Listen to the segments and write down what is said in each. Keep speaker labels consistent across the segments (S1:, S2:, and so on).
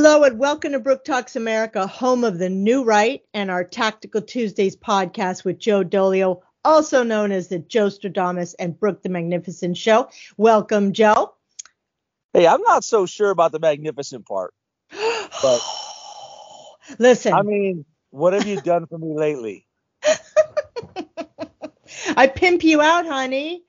S1: Hello and welcome to Brooke Talks America, home of the new right and our Tactical Tuesdays podcast with Joe Dolio, also known as the Joe Stradamus and Brooke the Magnificent Show. Welcome, Joe.
S2: Hey, I'm not so sure about the magnificent part. But
S1: listen,
S2: I mean, what have you done for me lately?
S1: I pimp you out, honey.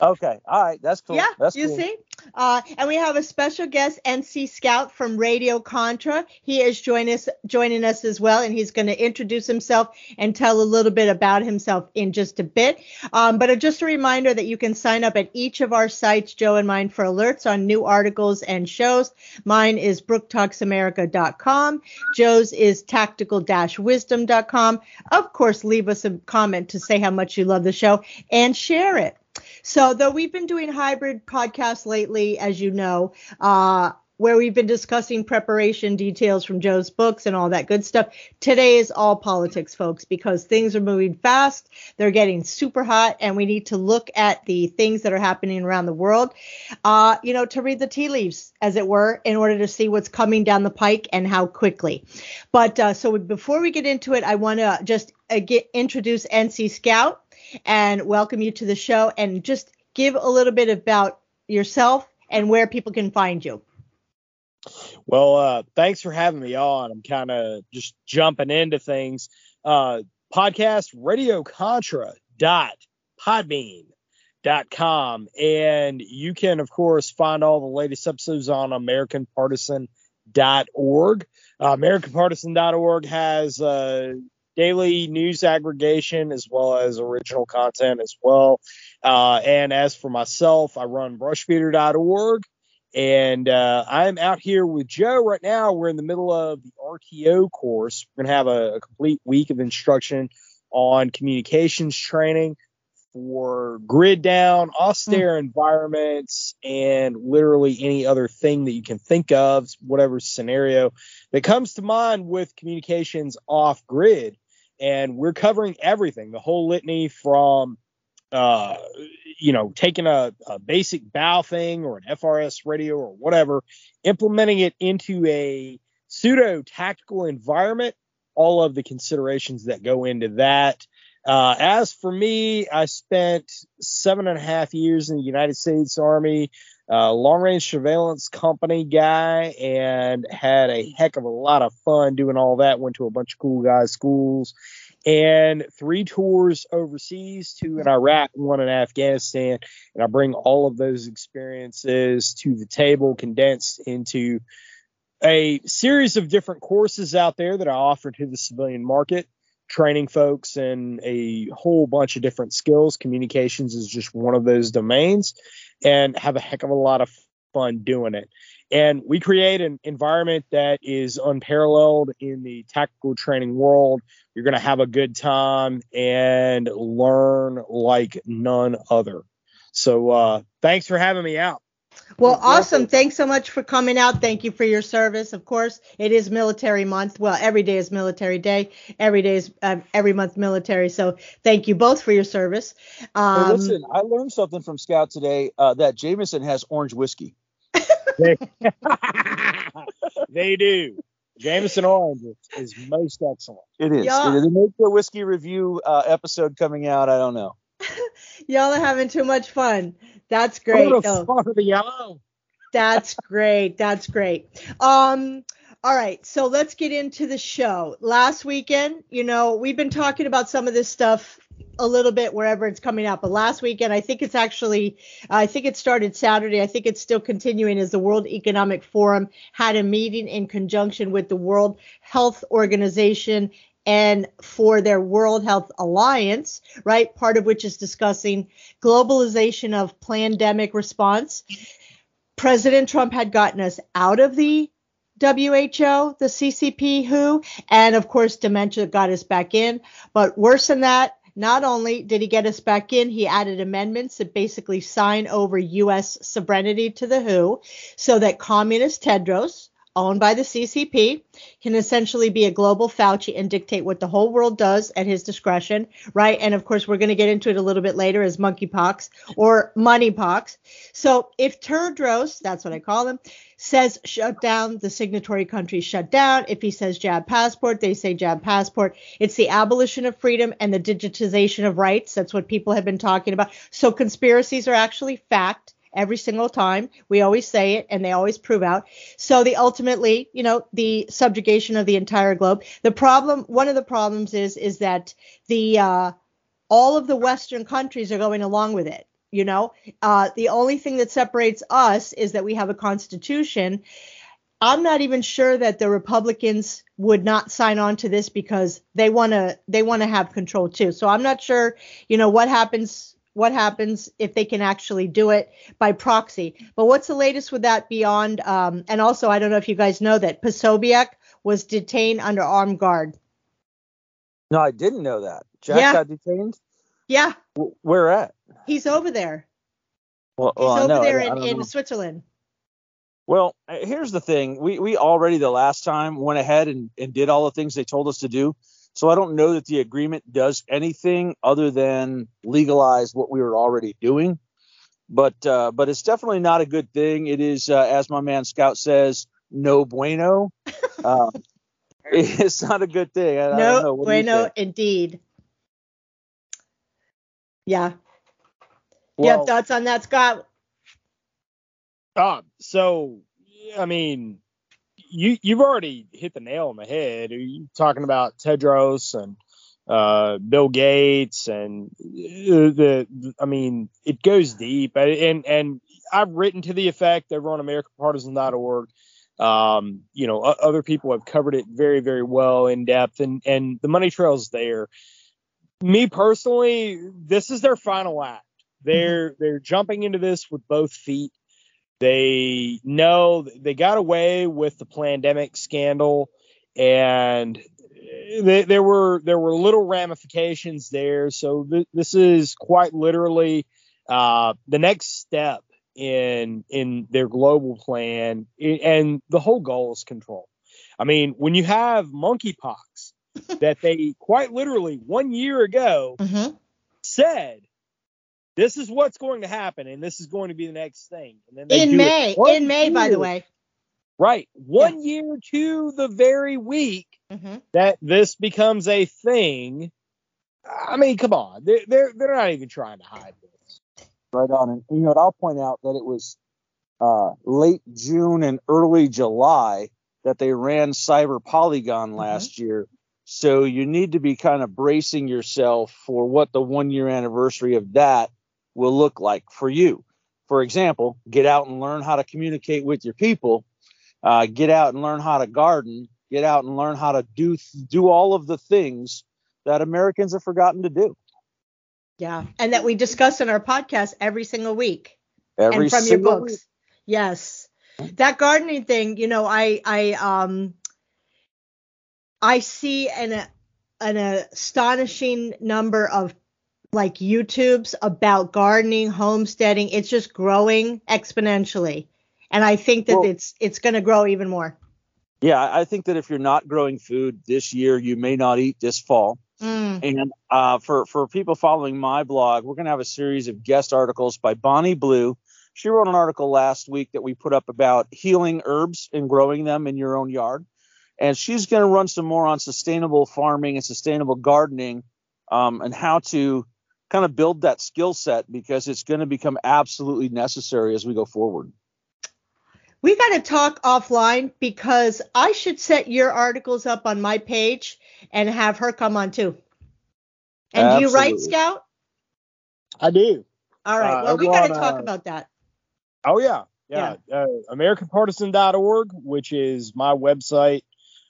S2: Okay, all right, that's cool.
S1: Yeah,
S2: that's
S1: you
S2: cool.
S1: see. Uh, and we have a special guest, NC Scout from Radio Contra. He is joining us, joining us as well, and he's going to introduce himself and tell a little bit about himself in just a bit. Um, but just a reminder that you can sign up at each of our sites, Joe and mine, for alerts on new articles and shows. Mine is brooktalksamerica.com. Joe's is tactical-wisdom.com. Of course, leave us a comment to say how much you love the show and share it. So, though we've been doing hybrid podcasts lately, as you know, uh, where we've been discussing preparation details from Joe's books and all that good stuff, today is all politics, folks, because things are moving fast. They're getting super hot, and we need to look at the things that are happening around the world, uh, you know, to read the tea leaves, as it were, in order to see what's coming down the pike and how quickly. But uh, so before we get into it, I want to just uh, get, introduce NC Scout and welcome you to the show and just give a little bit about yourself and where people can find you.
S2: Well, uh, thanks for having me on. I'm kind of just jumping into things. Uh, podcast Radio Contra dot podbean dot com and you can of course find all the latest episodes on americanpartisan.org uh, americanpartisan.org has uh, daily news aggregation as well as original content as well. Uh, and as for myself, I run brushbeater.org. And uh, I'm out here with Joe right now. We're in the middle of the RTO course. We're going to have a, a complete week of instruction on communications training for grid down, austere mm. environments, and literally any other thing that you can think of, whatever scenario that comes to mind with communications off grid and we're covering everything, the whole litany from, uh, you know, taking a, a, basic Baofeng or an FRS radio or whatever, implementing it into a pseudo tactical environment, all of the considerations that go into that. Uh, as for me, I spent seven and a half years in the United States Army, uh, long range surveillance company guy, and had a heck of a lot of fun doing all that. Went to a bunch of cool guys' schools and three tours overseas, two in Iraq, one in Afghanistan. And I bring all of those experiences to the table, condensed into a series of different courses out there that I offer to the civilian market, training folks in a whole bunch of different skills. Communications is just one of those domains, and have a heck of a lot of fun doing it. And we create an environment that is unparalleled in the tactical training world. You're going to have a good time and learn like none other. So uh, thanks for having me out.
S1: Well, awesome. Thanks so much for coming out. Thank you for your service. Of course, it is military month. Well, every day is military day. Every day is uh, every month military. So thank you both for your service.
S3: Um, hey, listen, I learned something from Scout today uh, that Jameson has orange whiskey
S2: they, they do. Jameson Orange is, is most excellent.
S3: It is. Yeah. It is. Make the whiskey review uh, episode coming out. I don't know.
S1: Y'all are having too much fun. That's great.
S2: Oh, for the yellow.
S1: That's great. That's great. Um. All right, so let's get into the show. Last weekend, you know, we've been talking about some of this stuff a little bit wherever it's coming out. But last weekend, I think it's actually, I think it started Saturday. I think it's still continuing as the World Economic Forum had a meeting in conjunction with the World Health Organization and for their World Health Alliance, right? Part of which is discussing globalization of pandemic response. President Trump had gotten us out of the WHO, the CCP, WHO, and of course, dementia got us back in. But worse than that, not only did he get us back in, he added amendments that basically sign over U.S. sovereignty to the WHO so that communist Tedros, owned by the CCP, can essentially be a global Fauci and dictate what the whole world does at his discretion, right? And of course, we're going to get into it a little bit later as monkeypox or moneypox. So if Tedros, that's what I call him, says shut down, the signatory countries shut down. If he says jab passport, they say jab passport. It's the abolition of freedom and the digitization of rights. That's what people have been talking about. So conspiracies are actually fact every single time. We always say it and they always prove out. So the ultimately, you know, the subjugation of the entire globe. The problem, one of the problems is, is that the, uh, all of the Western countries are going along with it. You know, uh, the only thing that separates us is that we have a constitution. I'm not even sure that the Republicans would not sign on to this because they want to they want to have control too. So I'm not sure, you know, what happens what happens if they can actually do it by proxy. But what's the latest with that beyond? Um, and also, I don't know if you guys know that Posobiec was detained under armed guard.
S3: No, I didn't know that. Jack yeah. got detained.
S1: Yeah.
S3: W- where at?
S1: He's over there.
S3: Well,
S1: He's
S3: well,
S1: over
S3: no,
S1: there in, in Switzerland.
S3: Well, here's the thing. We we already the last time went ahead and, and did all the things they told us to do. So I don't know that the agreement does anything other than legalize what we were already doing. But uh, but it's definitely not a good thing. It is, uh, as my man Scout says, no bueno. Uh, it's not a good thing. I,
S1: no I bueno, indeed. Yeah. Well, you have thoughts on that, Scott?
S2: Uh, so I mean, you you've already hit the nail on the head. Are You're talking about Tedros and uh, Bill Gates and uh, the, the, I mean, it goes deep. And and I've written to the effect over on AmericanPartisan.org. Um, you know, other people have covered it very very well in depth, and and the money trail's there. Me personally, this is their final act. They're they're jumping into this with both feet. They know they got away with the pandemic scandal, and they, there were there were little ramifications there. So th- this is quite literally uh, the next step in in their global plan, and the whole goal is control. I mean, when you have monkeypox that they quite literally one year ago mm-hmm. said this is what's going to happen, and this is going to be the next thing. And then
S1: in May, in May, year, by the way.
S2: Right, one yeah. year to the very week mm-hmm. that this becomes a thing. I mean, come on, they're they're they're not even trying to hide this.
S3: Right on, and you know, what? I'll point out that it was uh, late June and early July that they ran Cyber Polygon mm-hmm. last mm-hmm. year. So you need to be kind of bracing yourself for what the one year anniversary of that will look like for you. For example, get out and learn how to communicate with your people. Uh, get out and learn how to garden. Get out and learn how to do do all of the things that Americans have forgotten to do.
S1: Yeah, and that we discuss in our podcast every single week.
S3: Every
S1: and from
S3: your
S1: books.
S3: Week.
S1: Yes. That gardening thing, you know, I I um I see an an astonishing number of like YouTubes about gardening, homesteading. It's just growing exponentially. And I think that well, it's it's going to grow even more.
S3: Yeah, I think that if you're not growing food this year, you may not eat this fall. Mm. And uh, for for people following my blog, we're going to have a series of guest articles by Bonnie Blue. She wrote an article last week that we put up about healing herbs and growing them in your own yard. And she's going to run some more on sustainable farming and sustainable gardening um, and how to kind of build that skill set because it's going to become absolutely necessary as we go forward.
S1: We got to talk offline because I should set your articles up on my page and have her come on too. And Absolutely. do you write, Scout?
S2: I do.
S1: All right. Uh, well, we got to talk uh, about that.
S2: Oh yeah, yeah. yeah. Uh, AmericanPartisan.org, which is my website.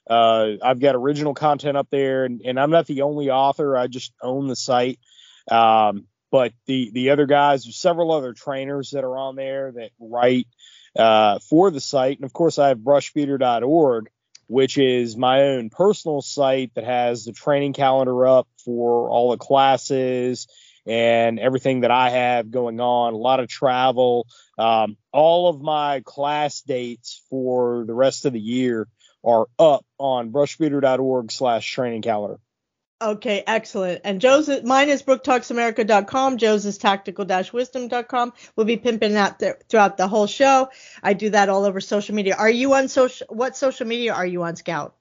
S2: Uh, I've got original content up there, and, and I'm not the only author. I just own the site. Um, but the the other guys, there's several other trainers that are on there that write uh, for the site, and of course I have brushbeater.org, which is my own personal site that has the training calendar up for all the classes and everything that I have going on, a lot of travel. Um, all of my class dates for the rest of the year are up on brushbeater.org slash training calendar.
S1: Okay, excellent. And Joe's mine is brooktalksamerica.com. Joe's is tactical-wisdom.com. We'll be pimping that th- throughout the whole show. I do that all over social media. Are you on social? What social media are you on, Scout?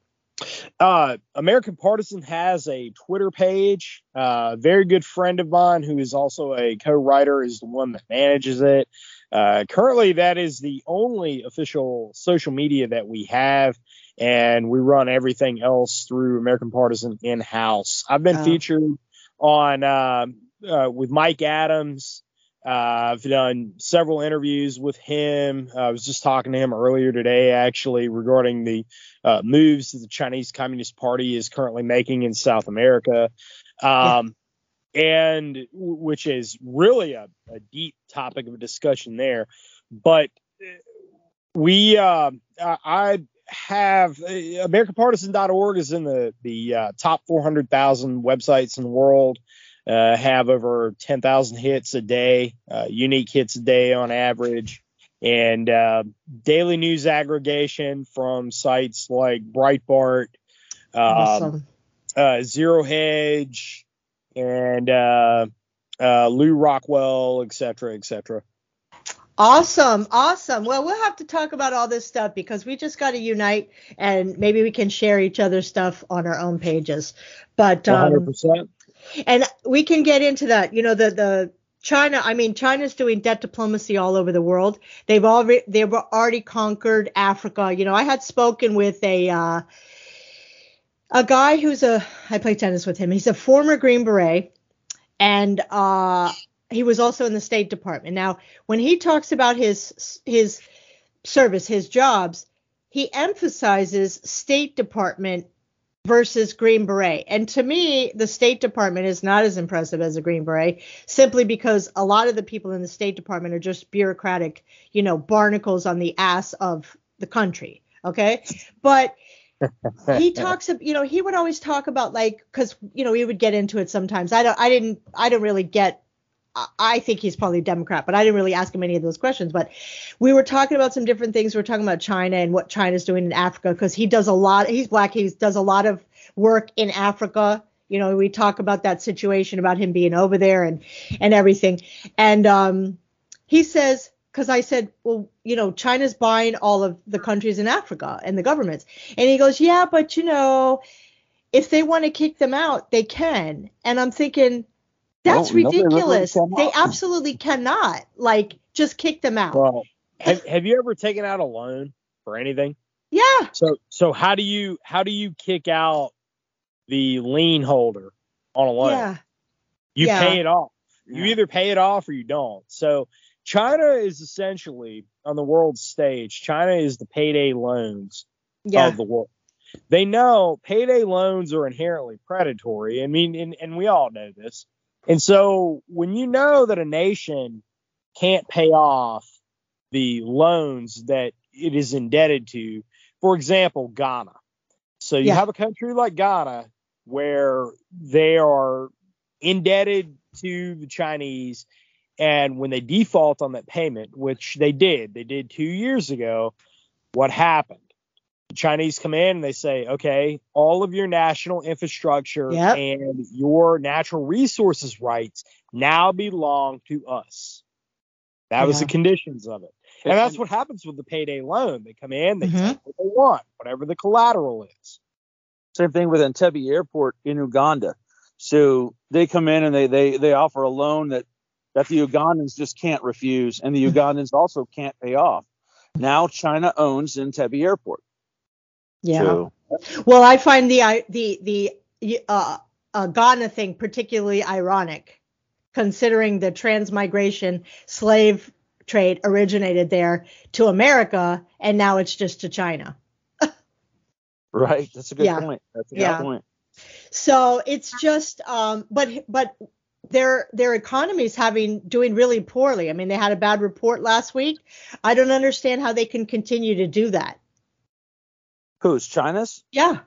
S2: Uh, American Partisan has a Twitter page. Uh, a very good friend of mine who is also a co-writer is the one that manages it. Uh, currently, that is the only official social media that we have, and we run everything else through American Partisan in house. I've been oh. featured on uh, uh, with Mike Adams. Uh, I've done several interviews with him. I was just talking to him earlier today, actually, regarding the uh, moves that the Chinese Communist Party is currently making in South America. Um, and which is really a, a, deep topic of discussion there. But we, uh, I have uh, AmericanPartisan.org is in the the uh, top 400,000 websites in the world. Uh, have over 10,000 hits a day, uh, unique hits a day on average, and uh, daily news aggregation from sites like Breitbart, um, awesome. Uh, Zero Hedge, and uh, uh, Lew Rockwell, et cetera, et cetera.
S1: Awesome, awesome. Well, we'll have to talk about all this stuff because we just got to unite and maybe we can share each other's stuff on our own pages. But um, 100%. And we can get into that. You know, the the China, I mean, China's doing debt diplomacy all over the world. They've already they've already conquered Africa. You know, I had spoken with a uh, a guy who's a I play tennis with him. He's a former Green Beret, and uh, he was also in the State Department. Now, when he talks about his his service, his jobs, he emphasizes State Department versus Green Beret. And to me, the State Department is not as impressive as a Green Beret, simply because a lot of the people in the State Department are just bureaucratic, you know, barnacles on the ass of the country. Okay, but he talks about, you know he would always talk about like because you know we would get into it sometimes i don't i didn't i don't really get I think he's probably a Democrat, but I didn't really ask him any of those questions. But we were talking about some different things. We are talking about China and what China's doing in Africa because he does a lot. He's black. He does a lot of work in Africa. You know, we talk about that situation about him being over there and and everything. And um, he says because I said, well, you know, China's buying all of the countries in Africa and the governments. And he goes, yeah, but you know, if they want to kick them out, they can. And I'm thinking, that's no, ridiculous. They absolutely cannot. Like, just kick them out.
S2: Well, eh. have, have you ever taken out a loan for anything?
S1: Yeah.
S2: So, so how do you how do you kick out the lien holder on a loan? Yeah. You yeah. pay it off. You either pay it off or you don't. So China is essentially on the world stage. China is the payday loans yeah. of the world. They know payday loans are inherently predatory. I mean, and, and we all know this. And so when you know that a nation can't pay off the loans that it is indebted to, for example, Ghana. So you yeah. have a country like Ghana where they are indebted to the Chinese and when they default on that payment, which they did, they did two years ago, what happened? The Chinese come in and they say, okay, all of your national infrastructure yep. and your natural resources rights now belong to us. That yeah. was the conditions of it. And that's what happens with the payday loan. They come in, they mm-hmm. take what they want, whatever the collateral is.
S3: Same thing with Entebbe Airport in Uganda. So they come in and they they they offer a loan that that the Ugandans just can't refuse, and the Ugandans also can't pay off. Now China owns Entebbe Airport.
S1: Yeah. So, well, I find the the the uh, uh, Ghana thing particularly ironic, considering the transmigration slave trade originated there to America, and now it's just to China.
S3: right. That's a good yeah. point. That's a good yeah. point.
S1: So it's just, um, but but their their economy is having doing really poorly. I mean, they had a bad report last week. I don't understand how they can continue to do that.
S3: Who's China's?
S1: Yeah.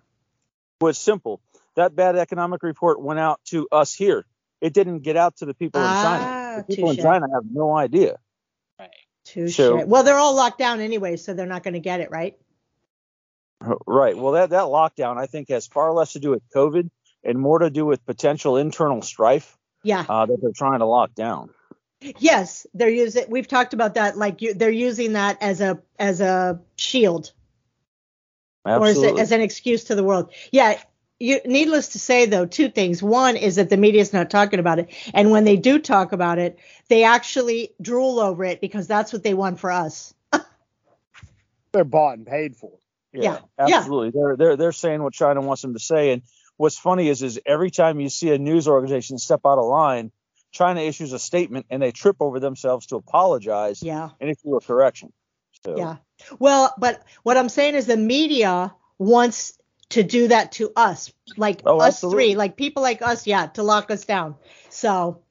S3: It's simple. That bad economic report went out to us here it didn't get out to the people in China.
S1: Ah,
S3: The people in. China have no idea.
S1: Touche.
S3: So-
S1: well, they're all locked down anyway, so they're not going to get it, right?
S3: Right. Well, that that lockdown I think has far less to do with COVID and more to do with potential internal strife
S1: Yeah.
S3: uh, that they're trying to lock down.
S1: Yes, they're using. We've talked about that. Like you, they're using that as a as a shield or as, a, as an excuse to the world. Yeah. You, needless to say, though, two things. One is that the media is not talking about it, and when they do talk about it, they actually drool over it because that's what they want for us.
S2: They're bought and paid for.
S1: yeah, yeah.
S3: absolutely. They're they're they're saying what China wants them to say. And what's funny is is every time you see a news organization step out of line, China issues a statement and they trip over themselves to apologize
S1: Yeah.
S3: and issue a correction. So
S1: Yeah. Well, but what I'm saying is the media wants to do that to us, like
S3: Oh,
S1: us
S3: absolutely.
S1: three, like people like us, yeah, to lock us down. So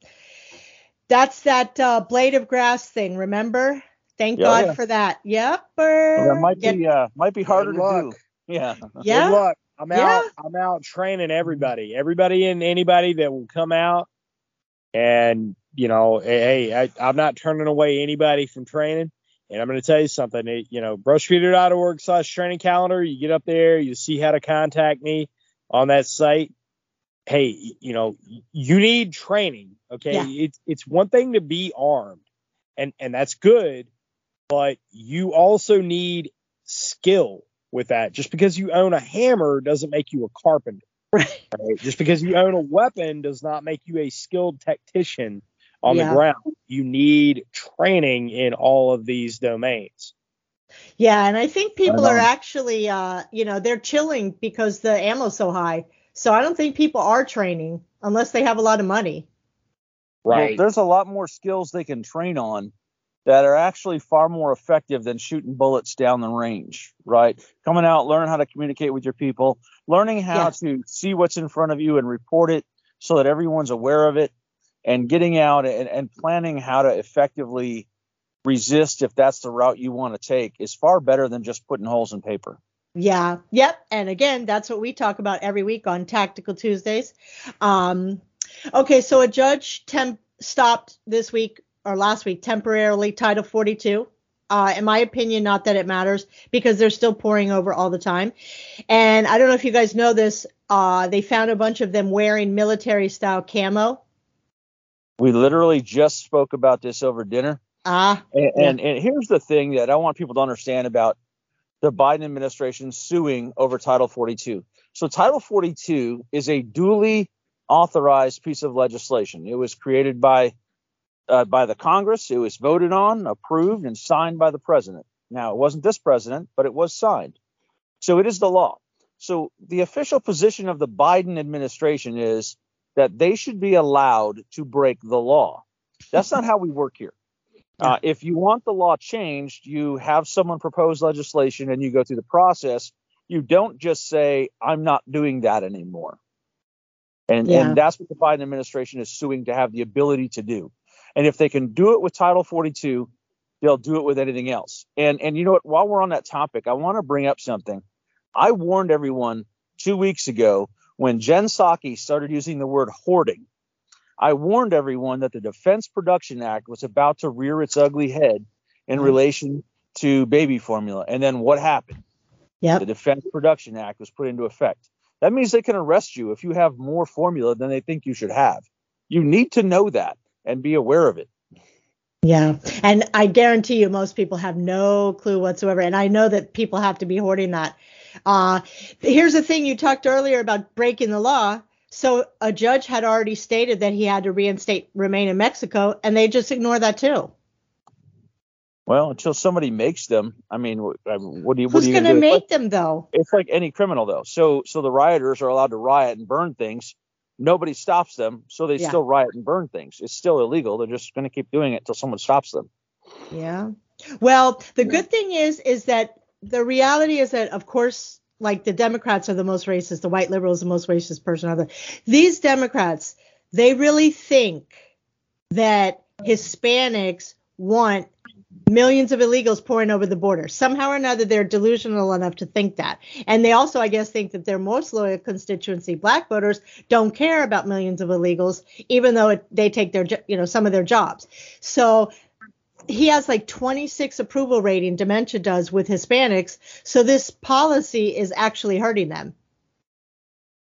S1: that's that uh, blade of grass thing. Remember? Thank
S3: Yeah,
S1: God
S3: yeah.
S1: for that. Yep.
S3: that might
S1: Get-
S3: be uh, might be harder
S2: Good
S3: to
S2: luck.
S3: do. Yeah.
S1: yeah.
S2: Good luck. I'm
S1: Yeah.
S2: out. I'm out training everybody. Everybody and anybody that will come out. And you know, hey, hey, I, I'm not turning away anybody from training. And I'm going to tell you something. It, you know, brushbeater.org slash training calendar. You get up there, you see how to contact me on that site. Hey, you know, you need training. Okay,
S1: Yeah.
S2: it's it's one thing to be armed, and and that's good, but you also need skill with that. Just because you own a hammer doesn't make you a carpenter.
S1: Right.
S2: Right? Just because you own a weapon does not make you a skilled tactician on
S1: Yeah.
S2: the ground. You need training in all of these domains.
S1: Yeah, and I think people
S3: Right
S1: are actually, uh, you know, they're chilling because the ammo's so high. So I don't think people are training unless they have a lot of money.
S3: Well, there's a lot more skills they can train on that are actually far more effective than shooting bullets down the range, right? Coming out, learn how to communicate with your people, learning how
S1: Yes.
S3: to see what's in front of you and report it so that everyone's aware of it, and getting out and, and planning how to effectively resist if that's the route you want to take is far better than just putting holes in paper.
S1: Yeah. Yep. And again, that's what we talk about every week on Tactical Tuesdays. Um, okay, so a judge temp stopped this week or last week temporarily Title 42. Uh, in my opinion, not that it matters because they're still pouring over all the time. And I don't know if you guys know this. Uh, they found a bunch of them wearing military style camo.
S3: We literally just spoke about this over dinner.
S1: Ah,
S3: And,
S1: Yeah.
S3: and, and here's the thing that I want people to understand about the Biden administration suing over Title 42. So, Title 42 is a duly authorized piece of legislation. It was created by uh, by the Congress. It was voted on, approved, and signed by the president. Now, it wasn't this president, but it was signed. So, it is the law. So, the official position of the Biden administration is that they should be allowed to break the law. That's not how we work here. Uh, if you want the law changed, you have someone propose legislation and you go through the process. You don't just say, I'm not doing that anymore. And,
S1: Yeah.
S3: and that's what the Biden administration is suing to have the ability to do. And if they can do it with Title 42, they'll do it with anything else. And and you know what? While we're on that topic, I want to bring up something. I warned everyone two weeks ago when Jen Psaki started using the word hoarding. I warned everyone that the Defense Production Act was about to rear its ugly head in relation to baby formula. And then what happened? The. Defense Production Act was put into effect. That means they can arrest you if you have more formula than they think you should have. You need to know that and be aware of it.
S1: Yeah. And I guarantee you, most people have no clue whatsoever. And I know that people have to be hoarding that. Uh, here's the thing you talked earlier about breaking the law. So a judge had already stated that he had to reinstate remain in Mexico, and they just ignore that too.
S3: Well, until somebody makes them, I mean, wh- I mean, what do you what
S1: Who's going
S3: gonna
S1: to make them though?
S3: it's like any criminal though. So so the rioters are allowed to riot and burn things. Nobody stops them, so they
S1: Yeah.
S3: still riot and burn things. It's still illegal. They're just going to keep doing it until someone stops them.
S1: Yeah. Well, the good thing is, is that the reality is that, of course, like the Democrats are the most racist, the white liberals the most racist person on the. These Democrats, they really think that Hispanics want millions of illegals pouring over the border. Somehow or another, they're delusional enough to think that. And they also, I guess, think that their most loyal constituency, black voters, don't care about millions of illegals, even though it, they take their, you know, some of their jobs. So he has like 26 approval rating, dementia does with Hispanics. So this policy is actually hurting them.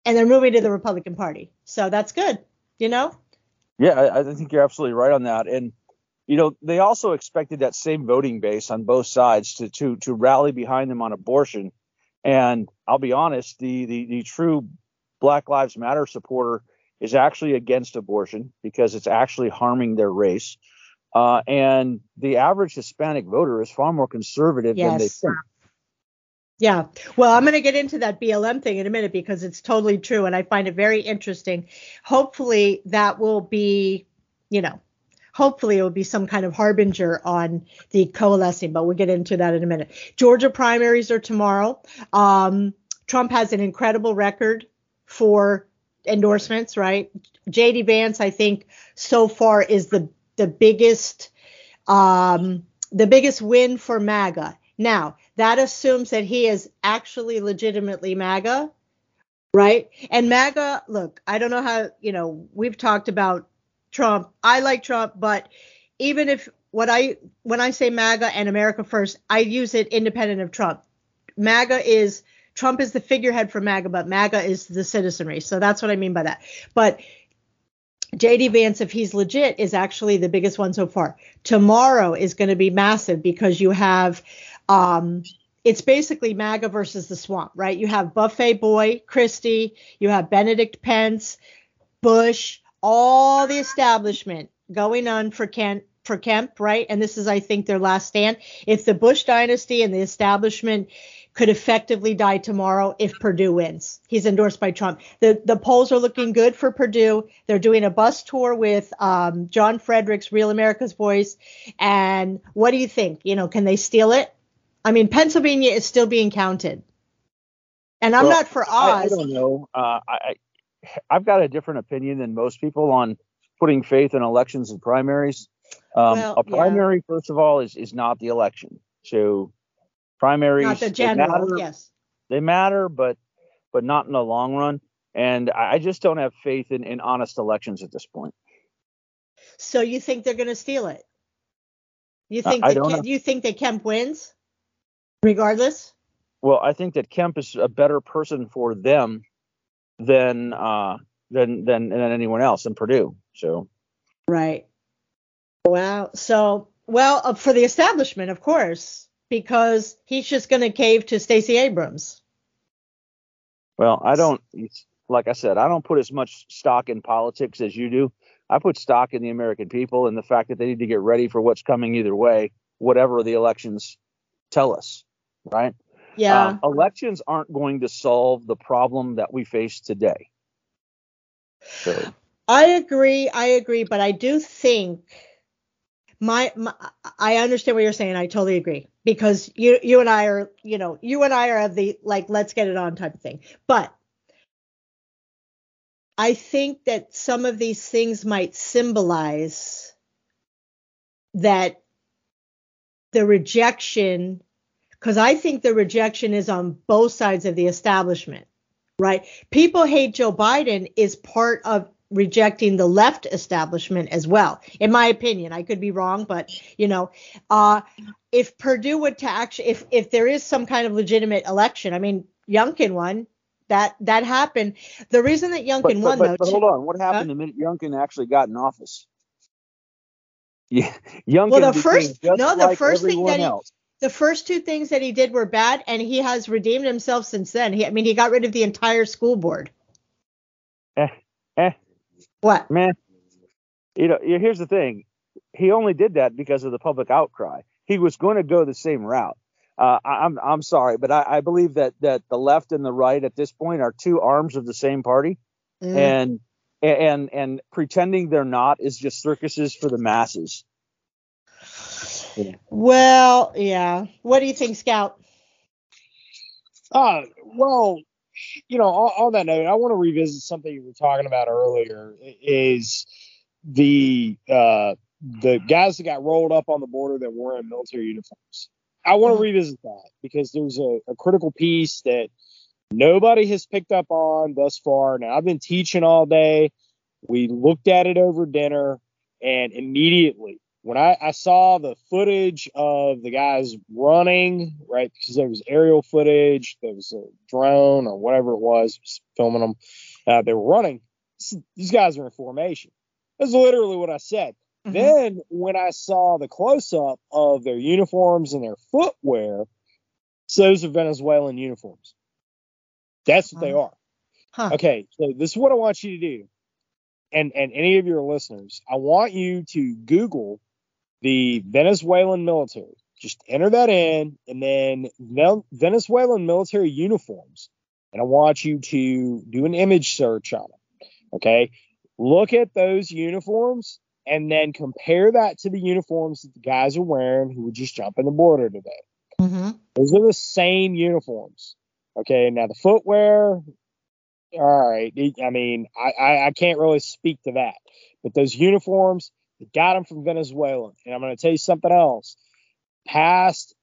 S1: And they're moving to the Republican Party. So that's good, you know?
S3: Yeah, I, I think you're absolutely right on that. And you know, they also expected that same voting base on both sides to to to rally behind them on abortion. And I'll be honest, the the, the true Black Lives Matter supporter is actually against abortion because it's actually harming their race. Uh, and the average Hispanic voter is far more conservative yes. than they think.
S1: Yeah. Well, I'm going to get into that BLM thing in a minute because it's totally true and I find it very interesting. Hopefully that will be, you know, hopefully it will be some kind of harbinger on the coalescing, but we'll get into that in a minute. Georgia primaries are tomorrow. Um, Trump has an incredible record for endorsements, right? JD Vance, I think, so far is the the biggest um, the biggest win for MAGA. Now, that assumes that he is actually legitimately MAGA, right? And MAGA, look, I don't know how, you know, we've talked about Trump. I like Trump, but even if what I when I say MAGA and America first, I use it independent of Trump. MAGA is Trump is the figurehead for MAGA, but MAGA is the citizenry. So that's what I mean by that. But JD Vance, if he's legit, is actually the biggest one so far. Tomorrow is going to be massive because you have um, it's basically MAGA versus the swamp, right? You have Buffet Boy, Christie, you have Benedict Pence, Bush, all the establishment going on for Kent for Kemp, right? And this is, I think, their last stand. If the Bush dynasty and the establishment could effectively die tomorrow if Perdue wins. He's endorsed by Trump. The the polls are looking good for Perdue. They're doing a bus tour with um, John Fredericks, Real America's Voice. And what do you think? You know, can they steal it? I mean, Pennsylvania is still being counted. And I'm well, not for Oz. I,
S3: I don't know. Uh, I, I've got a different opinion than most people on putting faith in elections and primaries. Um, well, a primary, yeah. first of all, is is not the election. So primaries,
S1: not the general, they matter, yes,
S3: they matter, but but not in the long run. And I just don't have faith in, in honest elections at this point.
S1: So you think they're going to steal it? You think uh, that you think that Kemp wins, regardless?
S3: Well, I think that Kemp is a better person for them than uh, than than than anyone else in Perdue. So.
S1: Right. Wow. So, well, uh, for the establishment, of course, because he's just going to cave to Stacey Abrams.
S3: Well, I don't. Like I said, I don't put as much stock in politics as you do. I put stock in the American people and the fact that they need to get ready for what's coming either way, whatever the elections tell us, right?
S1: Yeah. Um,
S3: elections aren't going to solve the problem that we face today.
S1: So. I agree. I agree, but I do think my, my, I understand what you're saying. I totally agree because you you and I are you know you and I are of the like let's get it on type of thing. But I think that some of these things might symbolize that the rejection because I think the rejection is on both sides of the establishment, right? People hate Joe Biden is part of rejecting the left establishment as well, in my opinion. I could be wrong, but you know, uh, if Perdue would to actually, if if there is some kind of legitimate election, I mean, Youngkin won. That that happened. The reason that Youngkin but,
S3: won,
S1: but, though.
S3: But hold on, what happened uh, the minute Youngkin actually got in office? Yeah, Youngkin.
S1: Well, the first no, the like first thing that he, else the first two things that he did were bad, and he has redeemed himself since then. He, I mean, he got rid of the entire school board. What?
S3: Man, you know, here's the thing. He only did that because of the public outcry. He was going to go the same route. Uh, I'm I'm sorry, but I, I, believe that that the left and the right at this point are two arms of the same party, mm. and and and pretending they're not is just circuses for the masses.
S1: Well, yeah. What do you think, Scout?
S2: Uh, well, you know, on, on that note, I want to revisit something you were talking about earlier. Is the uh, the guys that got rolled up on the border that were in military uniforms. I want to
S1: Mhm.
S2: revisit that because there's a, a critical piece that nobody has picked up on thus far. Now I've been teaching all day. We looked at it over dinner, and immediately when I, I saw the footage of the guys running, right, because there was aerial footage, there was a drone or whatever it was, was filming them. Uh, they were running. These guys are in formation. That's literally what I said.
S1: Mhm.
S2: Then when I saw the close up of their uniforms and their footwear, so those are Venezuelan uniforms. That's what they
S1: Oh.
S2: are.
S1: Huh.
S2: Okay, so this is what I want you to do. And and any of your listeners, I want you to Google the Venezuelan military. Just enter that in and then Venezuelan military uniforms. And I want you to do an image search on it. Okay? Look at those uniforms and then compare that to the uniforms that the guys are wearing who were just jumping the border today.
S1: Mhm.
S2: Those are the same uniforms. Okay, now the footwear, all right. I mean, I, I, I can't really speak to that, but those uniforms, they got them from Venezuela. And I'm going to tell you something else. Past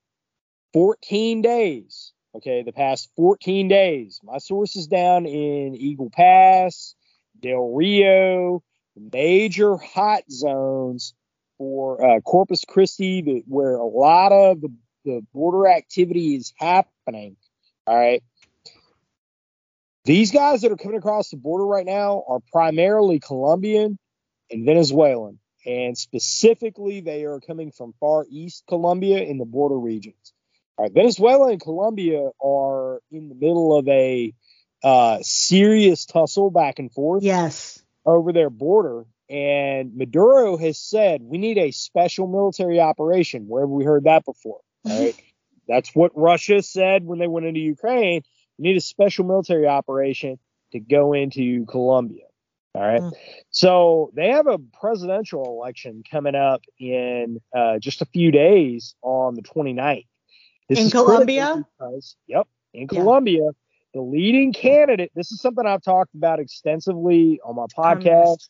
S2: 14 days, okay, the past 14 days, my sources down in Eagle Pass, Del Rio, major hot zones for uh, Corpus Christi, that, where a lot of the, the border activity is happening. All right. These guys that are coming across the border right now are primarily Colombian and Venezuelan. And specifically, they are coming from far east Colombia in the border regions. All right. Venezuela and Colombia are in the middle of a uh, serious tussle back and forth
S1: Yes.
S2: over their border. And Maduro has said we need a special military operation. Where have we heard that before? All right. That's what Russia said when they went into Ukraine. We need a special military operation to go into Colombia. All right.
S1: Mm.
S2: So they have a presidential election coming up in uh, just a few days on the 29th. This
S1: In Colombia?
S2: Because, yep. In
S1: Yeah.
S2: Colombia, the leading candidate, this is something I've talked about extensively on my podcast.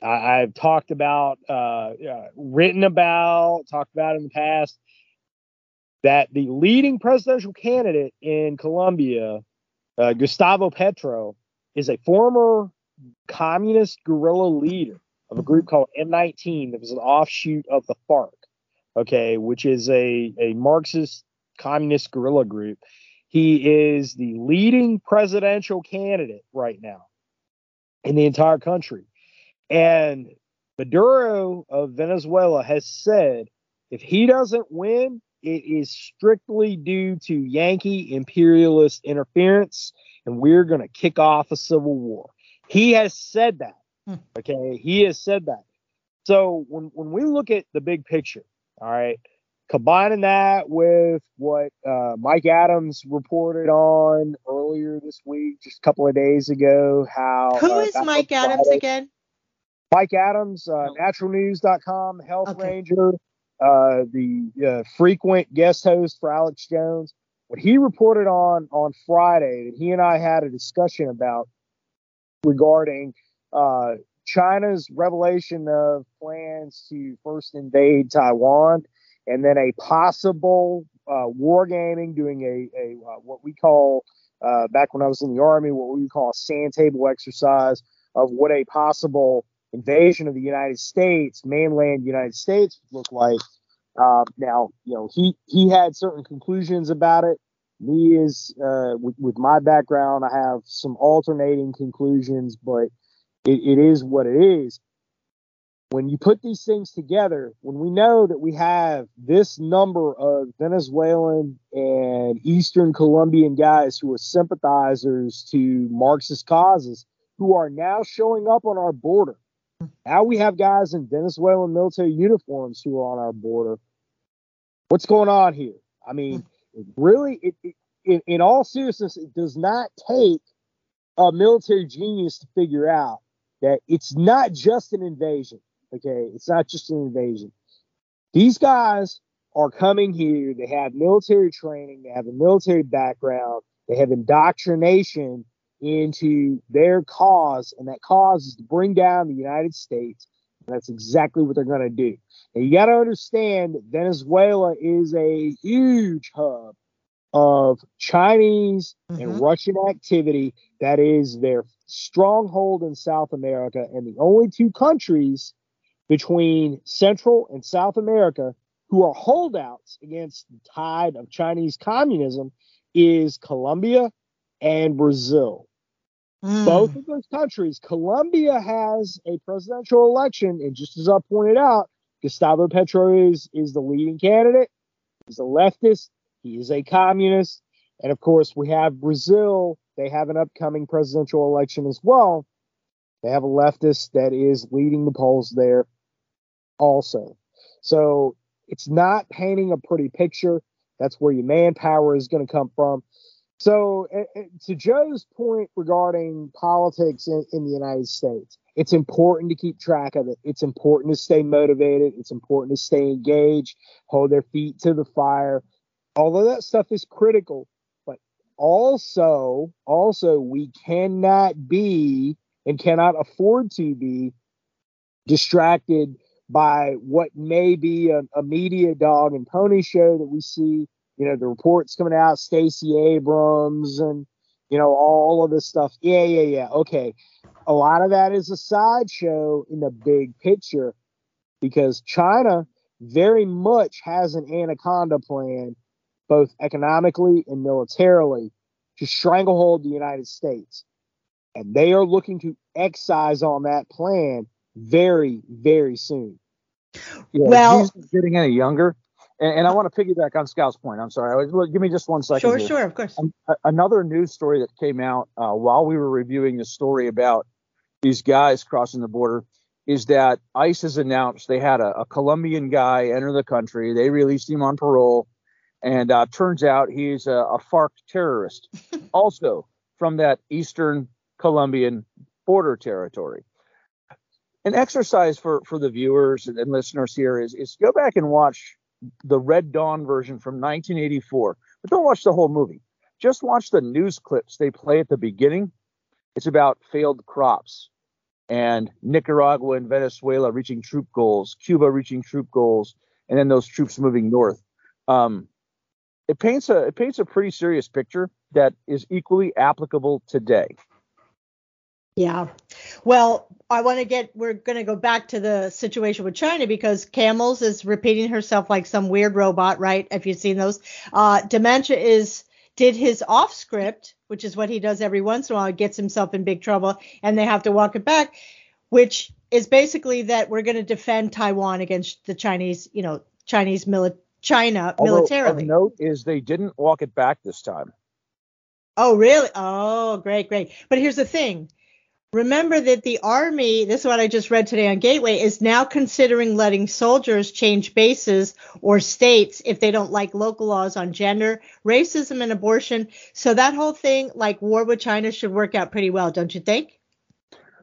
S2: I, I've talked about, uh, uh, written about, talked about in the past that the leading presidential candidate in Colombia, uh, Gustavo Petro, is a former communist guerrilla leader of a group mm-hmm. called M19 that was an offshoot of the FARC, okay, which is a, a Marxist communist guerrilla group. He is the leading presidential candidate right now in the entire country. And Maduro of Venezuela has said if he doesn't win, it is strictly due to Yankee imperialist interference, and we're going to kick off a civil war. He has said that.
S1: Hmm.
S2: Okay. He has said that. So when, when we look at the big picture, all right, combining that with what uh, Mike Adams reported on earlier this week, just a couple of days ago, how
S1: Who
S2: uh,
S1: is Mike Adams
S2: Friday-
S1: again?
S2: Mike Adams, uh, naturalnews.com, health
S1: Okay.
S2: ranger, uh, the uh, frequent guest host for Alex Jones. What he reported on on Friday that he and I had a discussion about regarding uh, China's revelation of plans to first invade Taiwan and then a possible uh, wargaming, doing a, a uh, what we call uh, back when I was in the army, what we call a sand table exercise of what a possible invasion of the United States, mainland United States, would look like. Uh, now, you know, he he had certain conclusions about it. Me is uh, with, with my background, I have some alternating conclusions, but it, it is what it is. When you put these things together, when we know that we have this number of Venezuelan and Eastern Colombian guys who are sympathizers to Marxist causes, who are now showing up on our border. Now we have guys in Venezuelan military uniforms who are on our border. What's going on here? I mean, really, it, it, in, in all seriousness, it does not take a military genius to figure out that it's not just an invasion. Okay, it's not just an invasion. These guys are coming here. They have military training. They have a military background. They have indoctrination into their cause, and that cause is to bring down the United States, That's exactly what they're going to do. And you got to understand Venezuela is a huge hub of Chinese mm-hmm. and Russian activity that is their stronghold in South America. And the only two countries between Central and South America who are holdouts against the tide of Chinese communism is Colombia and Brazil. Mm. Both of those countries, Colombia has a presidential election, and just as I pointed out, Gustavo Petro is, is the leading candidate. He's a leftist. He is a communist. And of course, we have Brazil. They have an upcoming presidential election as well. They have a leftist that is leading the polls there also. So it's not painting a pretty picture. That's where your manpower is going to come from. So, to Joe's point regarding politics in, in, the United States, it's important to keep track of it. It's important to stay motivated. It's important to stay engaged, hold their feet to the fire. All of that stuff is critical, but also, also we cannot be and cannot afford to be distracted by what may be a, a media dog and pony show that we see you know, the reports coming out, Stacey Abrams and, you know, all of this stuff. Yeah, yeah, yeah. Okay. A lot of that is a sideshow in the big picture because China very much has an anaconda plan, both economically and militarily, to stranglehold the United States. And they are looking to excise on that plan very, very soon.
S3: Yeah, well, getting any younger. And, and I want to piggyback on Scout's point. I'm sorry. Give me just one second.
S1: Sure, here. sure, of course. Um,
S3: another news story that came out uh, while we were reviewing the story about these guys crossing the border is that ICE has announced they had a, a Colombian guy enter the country. They released him on parole, and uh, turns out he's a, a FARC terrorist, also from that eastern Colombian border territory. An exercise for for the viewers and, and listeners here is is go back and watch the Red Dawn version from 1984. But don't watch the whole movie. Just watch the news clips they play at the beginning. It's about failed crops and Nicaragua and Venezuela reaching troop goals, Cuba reaching troop goals, and then those troops moving north. Um, it paints a it paints a pretty serious picture that is equally applicable today.
S1: Yeah. Well, I want to get, we're going to go back to the situation with China because Camels is repeating herself like some weird robot, right? If you've seen those. Uh, Dementia is, did his off script, which is what he does every once in a while, gets himself in big trouble and they have to walk it back, which is basically that we're going to defend Taiwan against the Chinese, you know, Chinese military. China Although, militarily.
S3: Of note is they didn't walk it back this time.
S1: Oh, really? Oh, great, great. But here's the thing Remember that the Army, this is what I just read today on Gateway, is now considering letting soldiers change bases or states if they don't like local laws on gender, racism, and abortion. So that whole thing, like war with China, should work out pretty well, don't you think?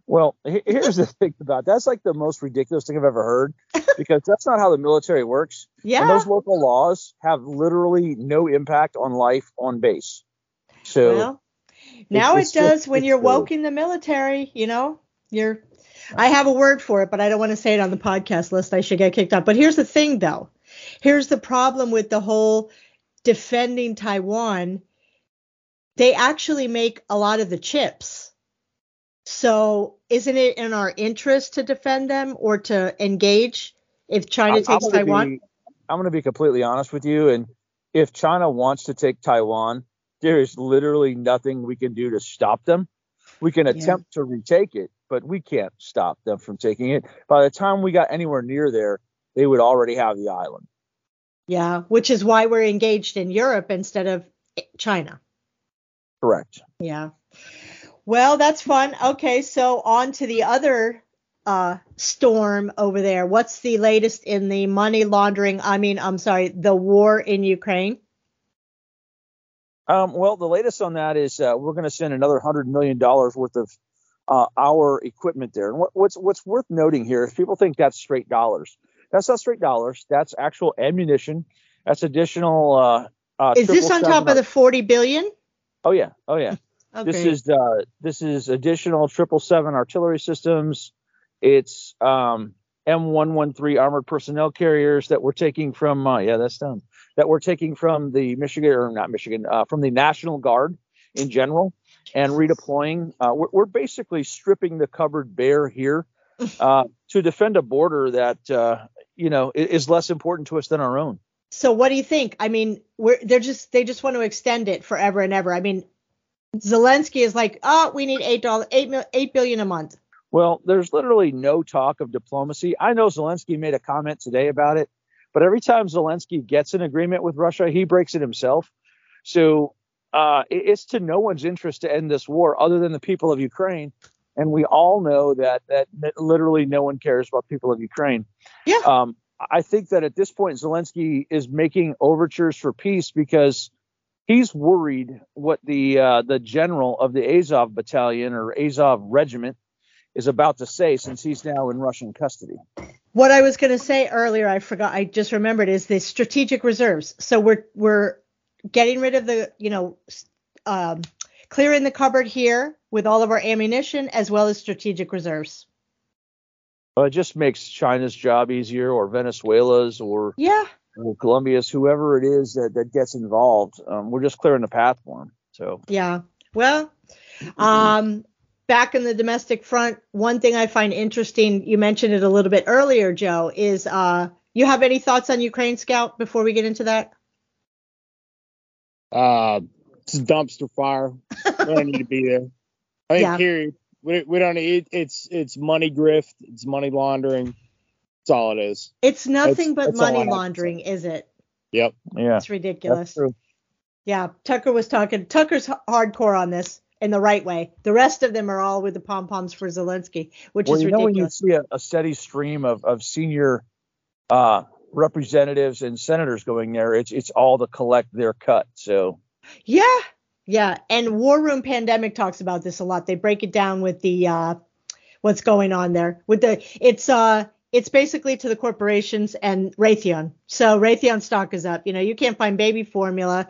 S3: Well, here's the thing about that's like the most ridiculous thing I've ever heard because that's not how the military works.
S1: Yeah.
S3: And those local laws have literally no impact on life on base. So well,
S1: now it does when you're woke in the military, you know, you're I have a word for it, but I don't want to say it on the podcast list. I should get kicked off. But here's the thing though. Here's the problem with the whole defending Taiwan. They actually make a lot of the chips. So isn't it in our interest to defend them or to engage if China I'm, takes
S3: I'm
S1: Taiwan?
S3: Be, I'm going to be completely honest with you. And if China wants to take Taiwan, there is literally nothing we can do to stop them. We can attempt yeah. to retake it, but we can't stop them from taking it. By the time we got anywhere near there, they would already have the island.
S1: Yeah, which is why we're engaged in Europe instead of China.
S3: Correct.
S1: Yeah. Well, that's fun. Okay, so on to the other uh, storm over there. What's the latest in the money laundering? I mean, I'm sorry, the war in Ukraine?
S3: Um, well, the latest on that is uh, we're going to send another hundred million dollars worth of uh, our equipment there. And what, what's what's worth noting here is people think that's straight dollars. That's not straight dollars. That's actual ammunition. That's additional. Uh,
S1: uh is this on top of the forty billion?
S3: Oh yeah, oh yeah. okay. This is uh, this is additional triple seven artillery systems. It's um, M113 armored personnel carriers that we're taking from, uh, yeah, that's done, that we're taking from the Michigan, or not Michigan, uh, from the National Guard in general and redeploying. Uh, we're, we're, basically stripping the cupboard bare here uh, to defend a border that, uh, you know, is less important to us than our own.
S1: So what do you think? I mean, we're they're just they just want to extend it forever and ever. I mean, Zelensky is like, oh, we need eight dollars, eight eight billion a month.
S3: Well, there's literally no talk of diplomacy. I know Zelensky made a comment today about it, but every time Zelensky gets an agreement with Russia, he breaks it himself. So uh, it's to no one's interest to end this war other than the people of Ukraine. And we all know that that, that literally no one cares about people of Ukraine.
S1: Yeah.
S3: Um, I think that at this point, Zelensky is making overtures for peace because he's worried what the uh, the general of the Azov battalion or Azov regiment is about to say since he's now in Russian custody.
S1: What I was going to say earlier, I forgot. I just remembered is the strategic reserves. So we're we're getting rid of the you know um, clearing the cupboard here with all of our ammunition as well as strategic reserves.
S3: Well, it just makes China's job easier, or Venezuela's, or
S1: yeah,
S3: or Colombia's, whoever it is that, that gets involved. Um, we're just clearing the path for them. So
S1: yeah, well, um, back in the domestic front, one thing I find interesting, you mentioned it a little bit earlier, Joe, is uh, you have any thoughts on Ukraine Scout before we get into that?
S2: Uh, it's a dumpster fire. we don't need to be there. I think yeah. period. We, we don't need it's it's money grift, it's money laundering. That's all it is.
S1: It's nothing that's, but that's money laundering, is it?
S2: Yep.
S3: Yeah.
S1: It's ridiculous. Yeah, Tucker was talking. Tucker's hardcore on this in the right way. The rest of them are all with the pom poms for Zelensky, which
S3: well,
S1: is
S3: you
S1: ridiculous.
S3: know when you see a, a steady stream of of senior uh, representatives and senators going there, it's it's all to collect their cut. So.
S1: Yeah, yeah, and War Room Pandemic talks about this a lot. They break it down with the uh, what's going on there. With the it's uh it's basically to the corporations and Raytheon. So Raytheon stock is up. You know, you can't find baby formula.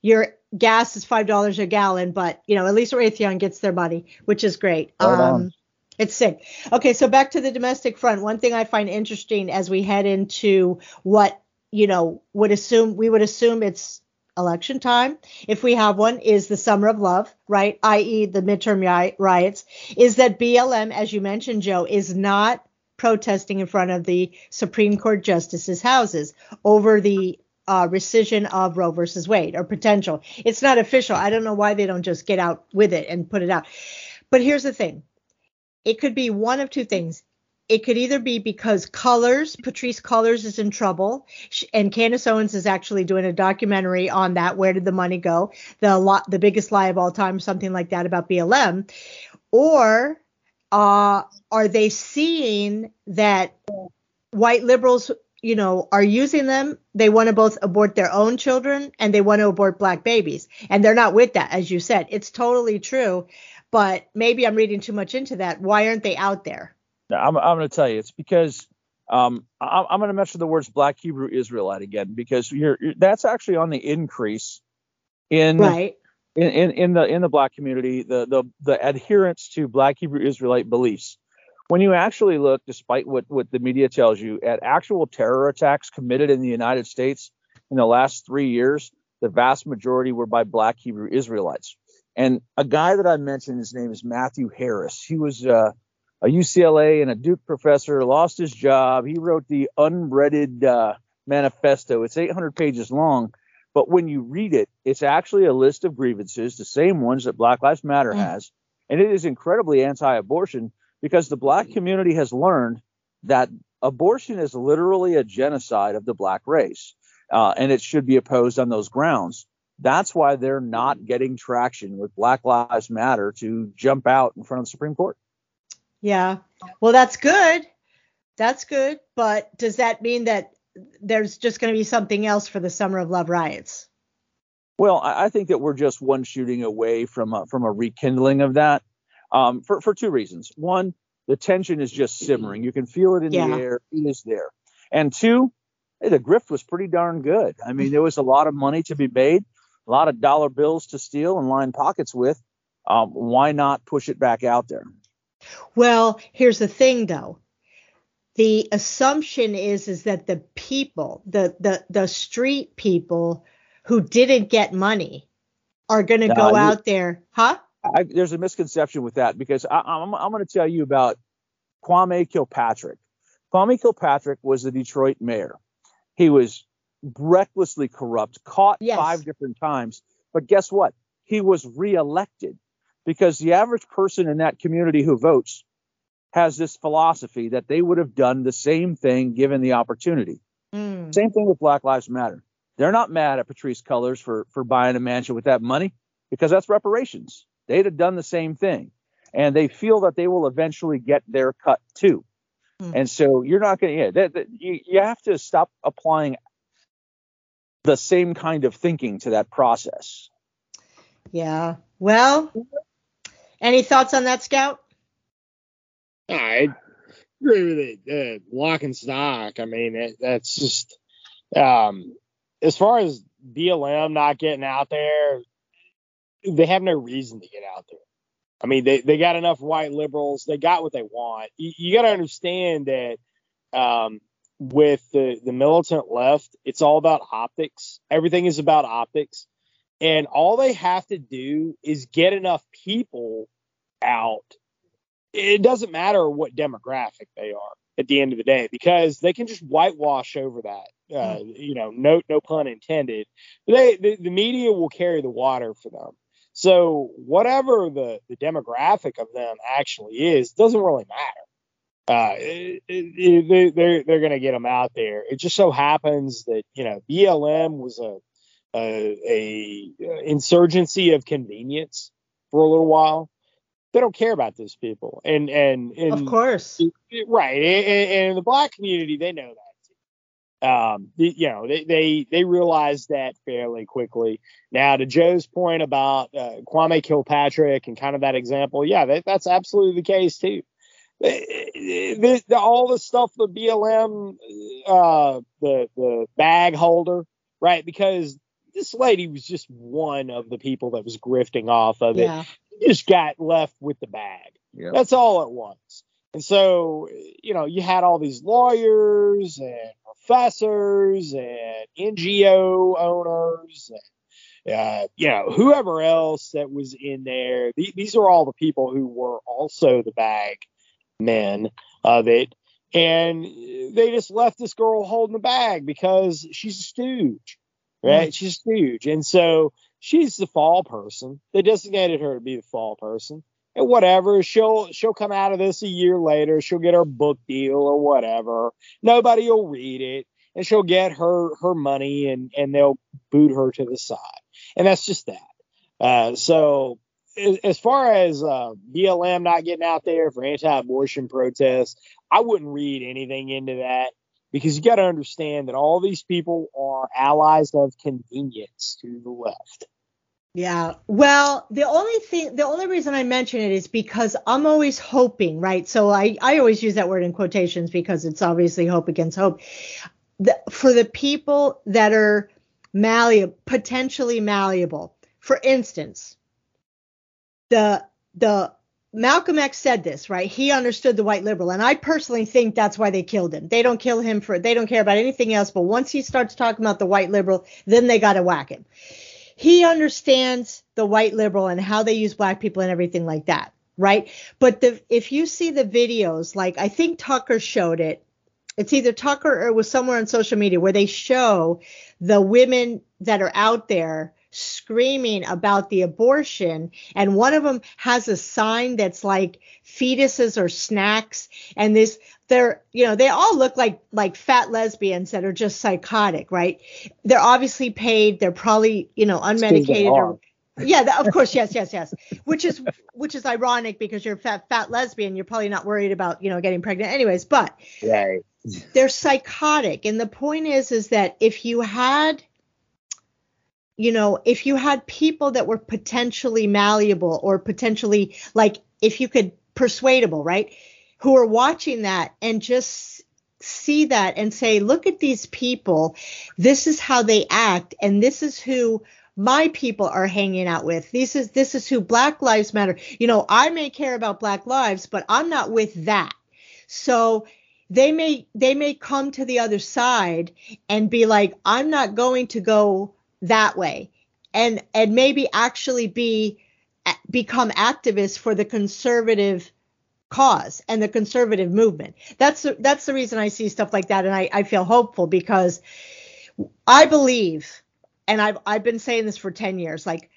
S1: Your gas is five dollars a gallon, but you know, at least Raytheon gets their money, which is great. Right um, it's sick. Okay, so back to the domestic front. One thing I find interesting as we head into what you know would assume we would assume it's election time, if we have one, is the summer of love, right? I.e., the midterm riots, is that BLM, as you mentioned, Joe, is not protesting in front of the Supreme Court justices' houses over the uh, rescission of Roe versus Wade or potential. It's not official. I don't know why they don't just get out with it and put it out. But here's the thing it could be one of two things it could either be because Cullors, Patrisse Cullors is in trouble, and Candace Owens is actually doing a documentary on that. Where did the money go? The lot, the biggest lie of all time, something like that about BLM, or uh, are they seeing that white liberals, you know, are using them? They want to both abort their own children and they want to abort black babies, and they're not with that, as you said. It's totally true, but maybe I'm reading too much into that. Why aren't they out there?
S3: I'm, I'm going to tell you, it's because um, I'm, I'm going to mention the words Black Hebrew Israelite again because you're, you're, that's actually on the increase in
S1: right.
S3: in, in, in the in the Black community, the the the adherence to Black Hebrew Israelite beliefs. When you actually look, despite what what the media tells you, at actual terror attacks committed in the United States in the last three years, the vast majority were by Black Hebrew Israelites. And a guy that I mentioned, his name is Matthew Harris. He was uh, a UCLA and a Duke professor, lost his job. He wrote the unreaded uh, manifesto. It's 800 pages long, but when you read it, it's actually a list of grievances, the same ones that Black Lives Matter mm. has, and it is incredibly anti-abortion because the black community has learned that abortion is literally a genocide of the black race, uh, and it should be opposed on those grounds. That's why they're not getting traction with Black Lives Matter to jump out in front of the Supreme Court.
S1: Yeah. Well, that's good. That's good. But does that mean that there's just going to be something else for the Summer of Love riots?
S3: Well, I think that we're just one shooting away from a, from a rekindling of that um, for, for two reasons. One, the tension is just simmering. You can feel it in yeah. the air. It is there. And two, hey, the grift was pretty darn good. I mean, there was a lot of money to be made, a lot of dollar bills to steal and line pockets with. Um, why not push it back out there?
S1: Well, here's the thing though. the assumption is is that the people, the the the street people who didn't get money are going to go out there, huh?
S3: I, there's a misconception with that because I, I'm, I'm going to tell you about Kwame Kilpatrick. Kwame Kilpatrick was the Detroit mayor. He was recklessly corrupt, caught yes. five different times. But guess what? He was reelected because the average person in that community who votes has this philosophy that they would have done the same thing given the opportunity. Mm. Same thing with Black Lives Matter. They're not mad at Patrisse Cullors for for buying a mansion with that money because that's reparations. They'd have done the same thing, and they feel that they will eventually get their cut too. Mm. And so you're not going to. Yeah, that, that, you you have to stop applying the same kind of thinking to that process.
S1: Yeah. Well, any thoughts on that, Scout?
S2: I agree with it. Uh, lock and stock. I mean, it, that's just um, as far as BLM not getting out there, they have no reason to get out there. I mean, they, they got enough white liberals. They got what they want. You, you got to understand that um, with the, the militant left, it's all about optics. Everything is about optics. And all they have to do is get enough people out it doesn't matter what demographic they are at the end of the day because they can just whitewash over that. Uh, hmm. you know, no no pun intended. They the, the media will carry the water for them. So whatever the the demographic of them actually is doesn't really matter. Uh, it, it, they, they're they're going to get them out there. It just so happens that you know BLM was a a, a insurgency of convenience for a little while they don't care about those people. And and, and
S1: of course,
S2: right. And, and, the black community, they know that. Um, you know, they they they realize that fairly quickly. Now, to Joe's point about uh, Kwame Kilpatrick and kind of that example, yeah, that, that's absolutely the case too. The, the, all the stuff the BLM, uh, the the bag holder, right? Because this lady was just one of the people that was grifting off of it just got left with the bag. Yep. That's all it was. And so, you know, you had all these lawyers and professors and NGO owners and, uh, you know, whoever else that was in there. these are all the people who were also the bag men of it. And they just left this girl holding the bag because she's a stooge, right? Mm. She's a stooge. And so she's the fall person. They designated her to be the fall person. And whatever, she'll she'll come out of this a year later. She'll get her book deal or whatever. Nobody will read it, and she'll get her her money, and and they'll boot her to the side. And that's just that. Uh, so as far as uh, BLM not getting out there for anti-abortion protests, I wouldn't read anything into that because you got to understand that all these people are allies of convenience to the left.
S1: Yeah. Well, the only thing, the only reason I mention it is because I'm always hoping, right? So I, I always use that word in quotations because it's obviously hope against hope. The, for the people that are malleable, potentially malleable. For instance, the the Malcolm X said this, right? He understood the white liberal, and I personally think that's why they killed him. They don't kill him for they don't care about anything else, but once he starts talking about the white liberal, then they got to whack him. He understands the white liberal and how they use black people and everything like that, right? But the if you see the videos, like I think Tucker showed it, it's either Tucker or it was somewhere on social media where they show the women that are out there screaming about the abortion and one of them has a sign that's like fetuses or snacks and this they're you know they all look like like fat lesbians that are just psychotic right? They're obviously paid. They're probably you know unmedicated. or yeah of course yes yes yes. Which is which is ironic because you're a fat fat lesbian. You're probably not worried about you know getting pregnant anyways but
S2: right.
S1: they're psychotic. And the point is is that if you had you know, if you had people that were potentially malleable or potentially like if you could persuadable, right? Who are watching that and just see that and say, look at these people. This is how they act and this is who my people are hanging out with. This is this is who Black Lives Matter. You know, I may care about Black lives, but I'm not with that. So they may they may come to the other side and be like i'm not going to go that way and and maybe actually be become activists for the conservative cause and the conservative movement that's that's the reason i see stuff like that and i, I feel hopeful because i believe and I've I've been saying this for 10 years like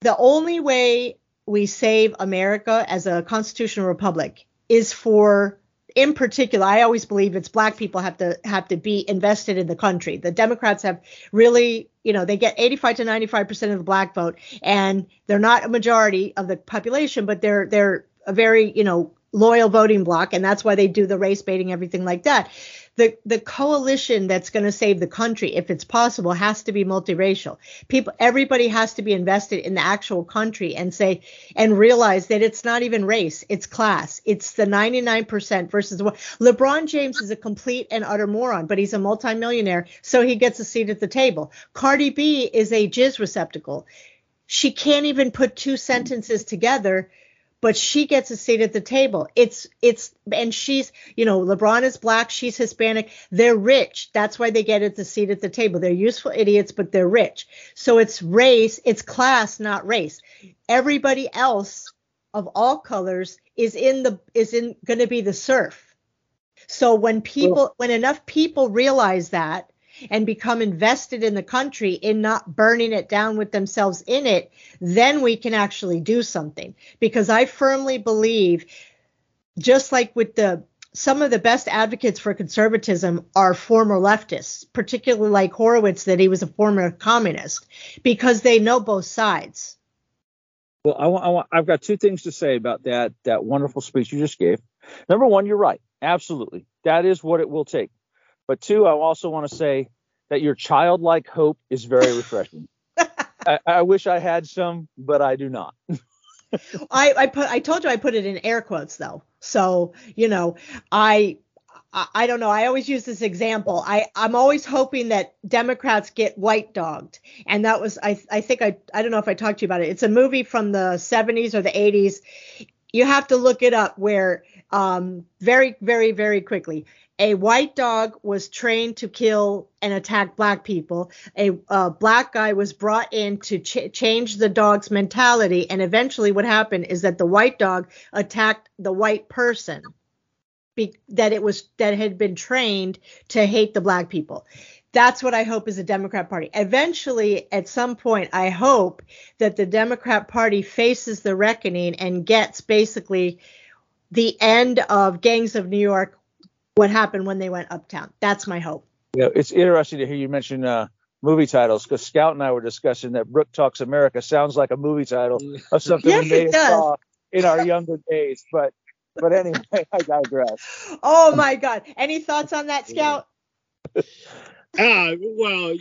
S1: the only way we save America as a constitutional republic is for in particular I always believe it's black people have to have to be invested in the country. The Democrats have really, you know, they get 85 to 95% of the black vote and they're not a majority of the population but they're they're a very, you know, loyal voting bloc and that's why they do the race baiting everything like that. The the coalition that's going to save the country if it's possible has to be multiracial. People everybody has to be invested in the actual country and say and realize that it's not even race it's class. It's the 99% versus the LeBron James is a complete and utter moron but he's a multimillionaire so he gets a seat at the table. Cardi B is a jizz receptacle. She can't even put two sentences together but she gets a seat at the table. It's it's and she's you know LeBron is black, she's Hispanic. They're rich. That's why they get at the seat at the table. They're useful idiots, but they're rich. So it's race, it's class, not race. Everybody else of all colors is in the is in going to be the serf. So when people when enough people realize that and become invested in the country in not burning it down with themselves in it, then we can actually do something. Because I firmly believe, just like with the some of the best advocates for conservatism are former leftists, particularly like Horowitz, that he was a former communist, because they know both sides.
S3: Well, I want, I want, I've got two things to say about that that wonderful speech you just gave. Number one, you're right, absolutely, that is what it will take. But two, I also want to say that your childlike hope is very refreshing. I, I, wish I had some, but I do not.
S1: I, I put I told you I put it in air quotes though. So, you know, I I don't know. I always use this example. I, I'm always hoping that Democrats get white dogged. And that was, I, I think I, I don't know if I talked to you about it. It's a movie from the 70s or the 80s. You have to look it up where, um, very, very, very quickly a white dog was trained to kill and attack black people. A uh, black guy was brought in to ch- change the dog's mentality, and eventually, what happened is that the white dog attacked the white person. Be- that it was that had been trained to hate the black people. That's what I hope is a Democrat Party. Eventually, at some point, I hope that the Democrat Party faces the reckoning and gets basically the end of Gangs of New York what happened when they went uptown. That's my hope.
S3: Yeah, it's interesting to hear you mention uh, movie titles because Scout and I were discussing that Brooke Talks America sounds like a movie title of something
S1: yes,
S3: we may
S1: have
S3: saw in our younger days. But but anyway, I digress.
S1: Oh my God! Any thoughts on that, Scout?
S2: Uh, well,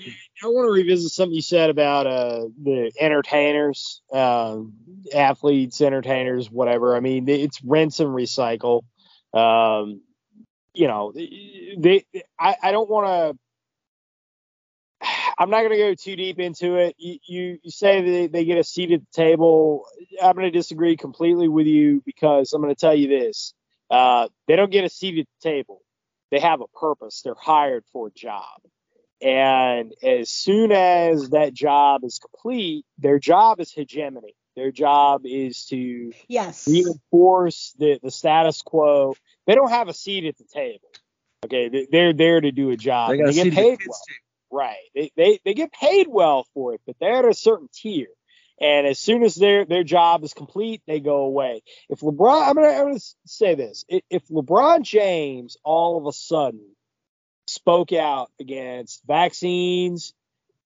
S2: I want to revisit something you said about uh, the entertainers, uh, athletes, entertainers, whatever. I mean, it's rinse and recycle. Um, you know, they, I, I don't want to. I'm not going to go too deep into it. You, you, you say they, they get a seat at the table. I'm going to disagree completely with you because I'm going to tell you this: uh, they don't get a seat at the table. They have a purpose. They're hired for a job, and as soon as that job is complete, their job is hegemony. Their job is to
S1: yes.
S2: reinforce the, the status quo. They don't have a seat at the table. Okay, they're there to do a job. They, they get paid well. Right. They, they they get paid well for it, but they're at a certain tier. And as soon as their their job is complete, they go away. If LeBron, I'm gonna, I'm gonna say this: if LeBron James all of a sudden spoke out against vaccines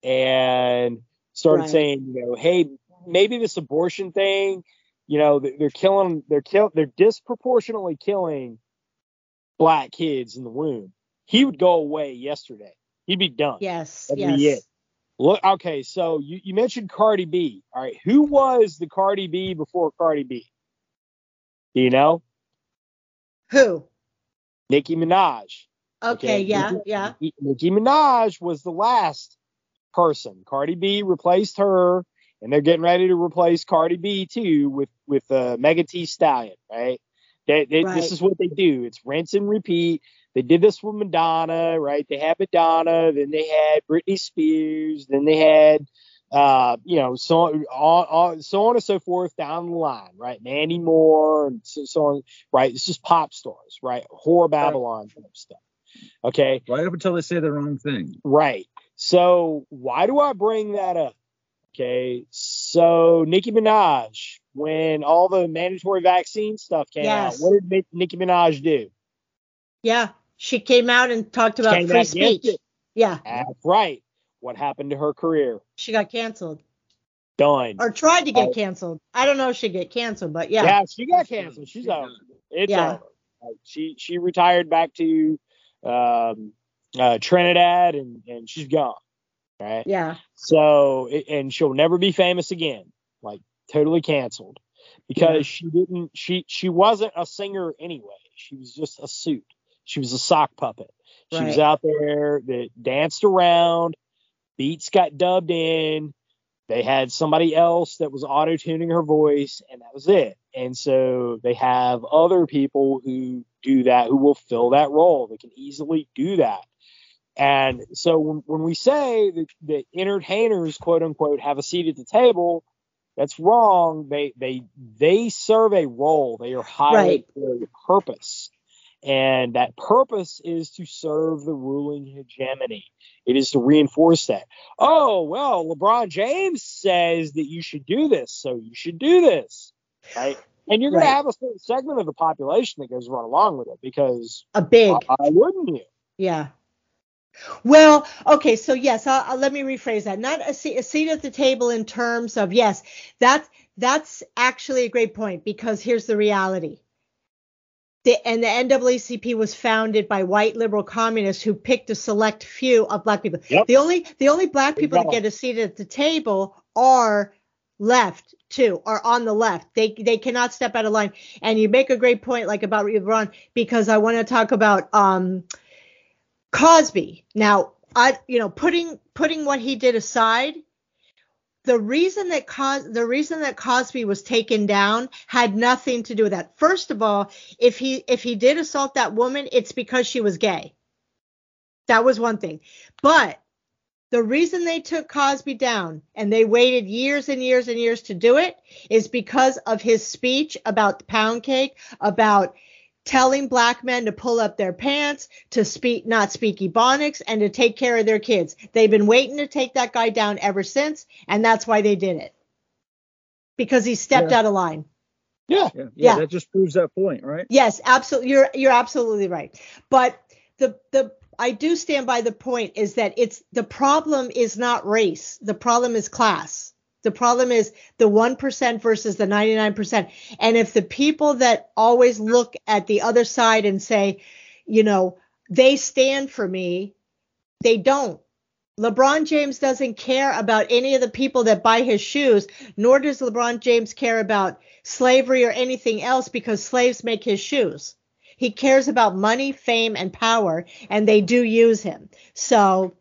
S2: and started right. saying, you know, hey, maybe this abortion thing, you know, they're killing, they're kill, they're disproportionately killing black kids in the womb. He would go away yesterday. He'd be done.
S1: Yes.
S2: That'd
S1: yes.
S2: be it. Look, okay, so you, you mentioned Cardi B. All right, who was the Cardi B before Cardi B? Do you know?
S1: Who?
S2: Nicki Minaj.
S1: Okay, okay. yeah, Nicki, yeah.
S2: Nicki Minaj was the last person. Cardi B replaced her and they're getting ready to replace Cardi B too with with uh, Megan Thee Stallion, right? They, they,
S1: Right.
S2: This is what they do. It's rinse and repeat. They did this with Madonna, right? They had Madonna, then they had Britney Spears, then they had, uh, you know, so on, so on and so forth down the line, right? Mandy Moore and so, so on, right? It's just pop stars, right? Horror Babylon type stuff. Okay,
S3: Right up until they say the wrong thing.
S2: right. So why do I bring that up? Okay, so Nicki Minaj, when all the mandatory vaccine stuff came
S1: Yes.
S2: out, what did Mi- Nicki Minaj do?
S1: Yeah, she came out and talked about free speech.
S2: it.
S1: Yeah,
S2: That's right. What happened to her career?
S1: she got canceled
S2: Done.
S1: or tried to get
S2: Right.
S1: canceled. I don't know if she get canceled, but yeah.
S2: yeah. she got canceled. She's
S3: She's
S2: over.
S3: done.
S2: It's
S1: Yeah.
S2: over. Like, she she retired back to um, uh, Trinidad and and she's gone. Right.
S1: Yeah.
S2: So and she'll never be famous again. Like totally canceled because she didn't. She she wasn't a singer anyway. She was just a suit. She was a sock puppet. She was out there that danced around. Beats got dubbed in. They had somebody else that was auto tuning her voice, and that was it. And so they have other people who do that, who will fill that role. They can easily do that. And so when, when we say that, that entertainers, quote unquote, have a seat at the table, that's wrong. They they they serve a role. They are hired
S1: Right.
S2: for a purpose. And that purpose is to serve the ruling hegemony. It is to reinforce that. Oh, well, LeBron James says that you should do this, so you should do this. Right? And you're going
S1: Right.
S2: to have a certain segment of the population that goes right along with it because
S1: A big.
S2: why wouldn't you?
S1: Yeah. Well, okay, so yes, I'll, I'll- let me rephrase that. Not a seat, a seat at the table in terms of yes, that's that's actually a great point because here's the reality. The, and the NAACP was founded by white liberal communists who picked a select few of black people.
S2: Yep.
S1: The only the only black people that get a seat at the table are left too, are on the left. They they cannot step out of line. And you make a great point, like about LeBron, because I want to talk about um Cosby. Now, I you know, putting putting what he did aside, the reason that Cos- the reason that Cosby was taken down had nothing to do with that. First of all, if he if he did assault that woman, it's because she was gay. That was one thing. But the reason they took Cosby down and they waited years and years and years to do it is because of his speech about the pound cake, about telling black men to pull up their pants, to speak not speak ebonics, and to take care of their kids. They've been waiting to take that guy down ever since, and that's why they did it. Because he stepped
S3: Yeah.
S1: out of line.
S2: Yeah.
S3: Yeah, yeah,
S1: Yeah.
S3: that just proves that point, right?
S1: Yes, absolutely. You're you're absolutely right. But the the I do stand by the point is that it's the problem is not race. The problem is class. The problem is the 1% versus the 99%. And if the people that always look at the other side and say, you know, they stand for me, they don't. LeBron James doesn't care about any of the people that buy his shoes, nor does LeBron James care about slavery or anything else because slaves make his shoes. He cares about money, fame, and power, and they do use him. So,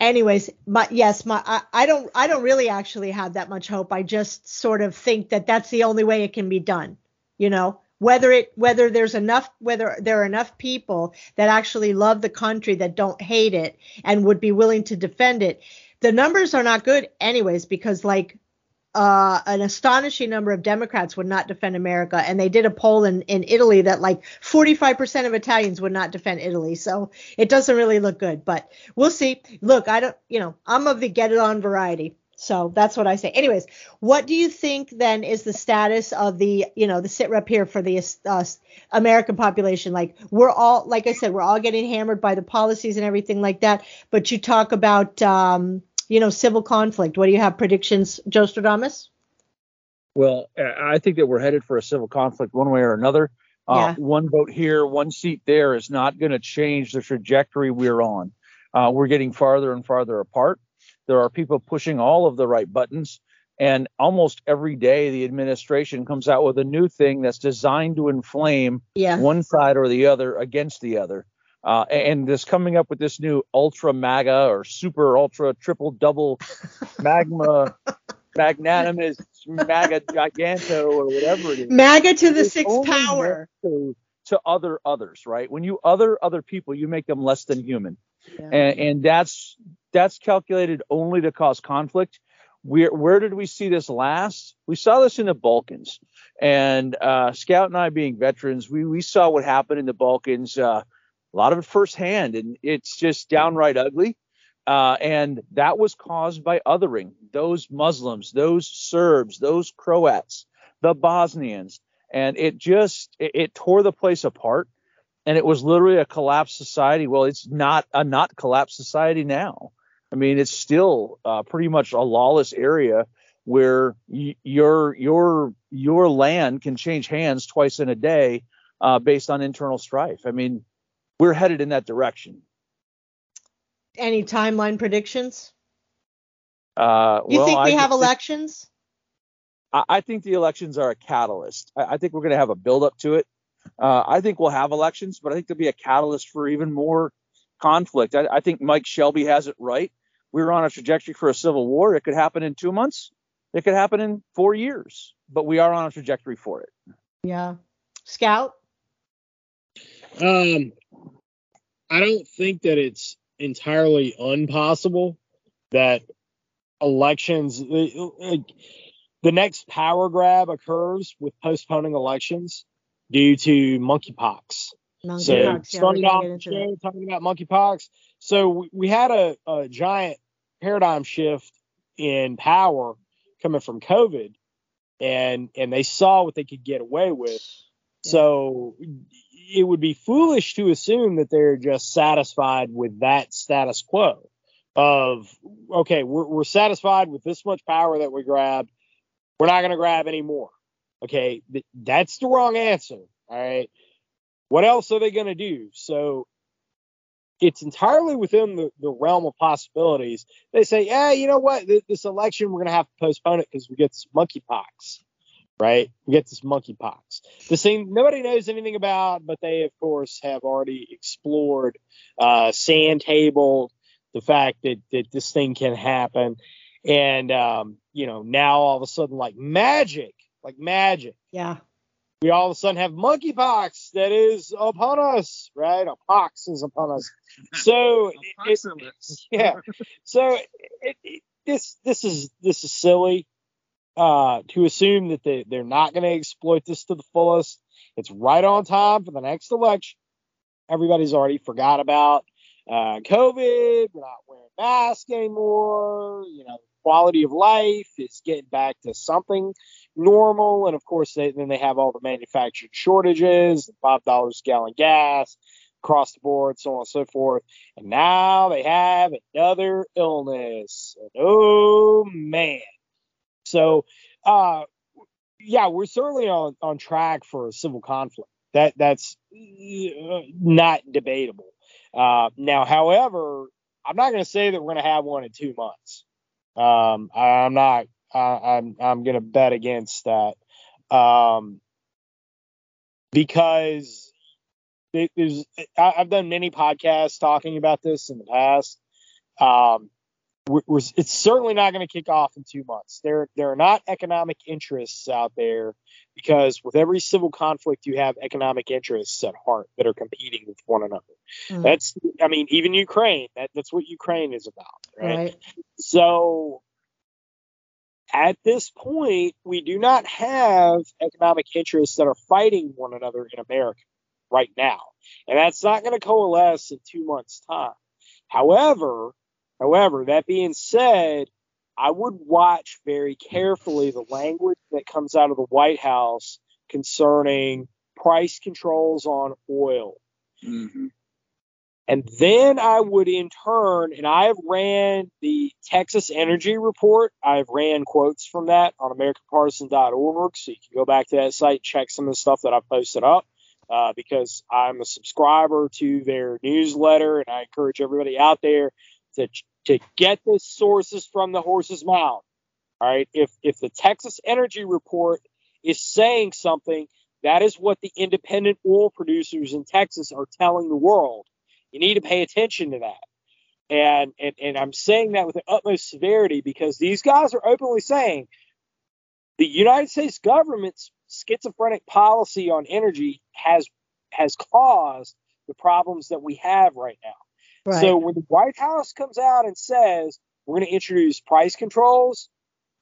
S1: anyways, my yes, my I, I don't I don't really actually have that much hope. I just sort of think that that's the only way it can be done. You know, whether it whether there's enough whether there are enough people that actually love the country that don't hate it and would be willing to defend it. The numbers are not good anyways because like uh, an astonishing number of Democrats would not defend America, and they did a poll in, in Italy that like 45% of Italians would not defend Italy. So it doesn't really look good, but we'll see. Look, I don't, you know, I'm of the get it on variety. So that's what I say. Anyways, what do you think then is the status of the, you know, the sit rep here for the uh, American population? Like we're all, like I said, we're all getting hammered by the policies and everything like that. But you talk about, um, you know, civil conflict. What do you have predictions, Joe Stradamus?
S3: Well, I think that we're headed for a civil conflict one way or another. Uh,
S1: Yeah.
S3: One vote here, one seat there is not going to change the trajectory we're on. Uh, we're getting farther and farther apart. There are people pushing all of the right buttons. And almost every day, the administration comes out with a new thing that's designed to inflame
S1: Yeah.
S3: one side or the other against the other. Uh, and this coming up with this new ultra MAGA or super ultra triple double magma magnanimous MAGA giganto or whatever it is.
S1: MAGA to the sixth power.
S3: To, to other others, right? When you other other people, you make them less than human,
S1: Yeah.
S3: and, and that's that's calculated only to cause conflict. Where where did we see this last? We saw this in the Balkans, and uh, Scout and I, being veterans, we we saw what happened in the Balkans. Uh, a lot of it firsthand, and it's just downright ugly. Uh, and that was caused by othering those Muslims, those Serbs, those Croats, the Bosnians, and it just it, it tore the place apart. And it was literally a collapsed society. Well, it's not a not collapsed society now. I mean, it's still uh, pretty much a lawless area where y- your your your land can change hands twice in a day uh, based on internal strife. I mean, we're headed in that direction.
S1: Any timeline predictions?
S3: Uh,
S1: You
S3: well,
S1: think we
S3: I
S1: have elections?
S3: I, I think the elections are a catalyst. I, I think we're going to have a build up to it. Uh, I think we'll have elections, but I think there'll be a catalyst for even more conflict. I, I think Mike Shelby has it right. We're on a trajectory for a civil war. It could happen in two months. It could happen in four years, but we are on a trajectory for it.
S1: Yeah. Scout?
S2: Um, I don't think that it's entirely impossible that elections, like the next power grab occurs with postponing elections due to monkeypox. So
S1: yeah,
S2: started off the show
S1: that.
S2: talking about monkeypox. So we, we had a, a giant paradigm shift in power coming from COVID, and and they saw what they could get away with. So it would be foolish to assume that they're just satisfied with that status quo of okay, we're, we're satisfied with this much power that we grabbed. We're not going to grab any more. Okay, th- that's the wrong answer. All right. What else are they going to do? So it's entirely within the, the realm of possibilities. They say, yeah, you know what? Th- This election, we're going to have to postpone it because we get monkeypox, right? We get this monkeypox. This thing nobody knows anything about, but they, of course, have already explored, uh, sand tabled the fact that, that this thing can happen. And, um, you know, now all of a sudden, like magic, like magic
S1: Yeah.
S2: we all of a sudden have monkeypox that is upon us, right? A pox is upon us. So it, it, yeah, so it, it, this this is this is silly uh, to assume that they they're not going to exploit this to the fullest. It's right on time for the next election. Everybody's already forgot about uh, COVID. We're not wearing masks anymore. You know, quality of life is getting back to something normal. And of course, they, then they have all the manufactured shortages, five dollars a gallon gas across the board, so on and so forth. And now they have another illness. And oh man. So uh yeah, we're certainly on, on track for a civil conflict. That that's uh, not debatable. Uh, now, however, I'm not going to say that we're going to have one in two months. Um, I, I'm not. I, I'm I'm going to bet against that um, because there's. I, I've done many podcasts talking about this in the past. Um, we're, we're, it's certainly not going to kick off in two months. There there are not economic interests out there because with every civil conflict you have economic interests at heart that are competing with one another.
S1: Mm.
S2: That's I mean even Ukraine that that's what Ukraine is about, right?
S1: right.
S2: So at this point, we do not have economic interests that are fighting one another in America right now. And that's not going to coalesce in two months' time. However, however, that being said, I would watch very carefully the language that comes out of the White House concerning price controls on oil. And then I would in turn, and I have ran the Texas Energy Report. I've ran quotes from that on AmericanPartisan.org. So you can go back to that site, check some of the stuff that I've posted up uh, because I'm a subscriber to their newsletter. And I encourage everybody out there to, to get the sources from the horse's mouth. All right. If, if the Texas Energy Report is saying something, that is what the independent oil producers in Texas are telling the world. You need to pay attention to that. And, and and I'm saying that with the utmost severity because these guys are openly saying the United States government's schizophrenic policy on energy has has caused the problems that we have right now. Right. So when the White House comes out and says we're going to introduce price controls,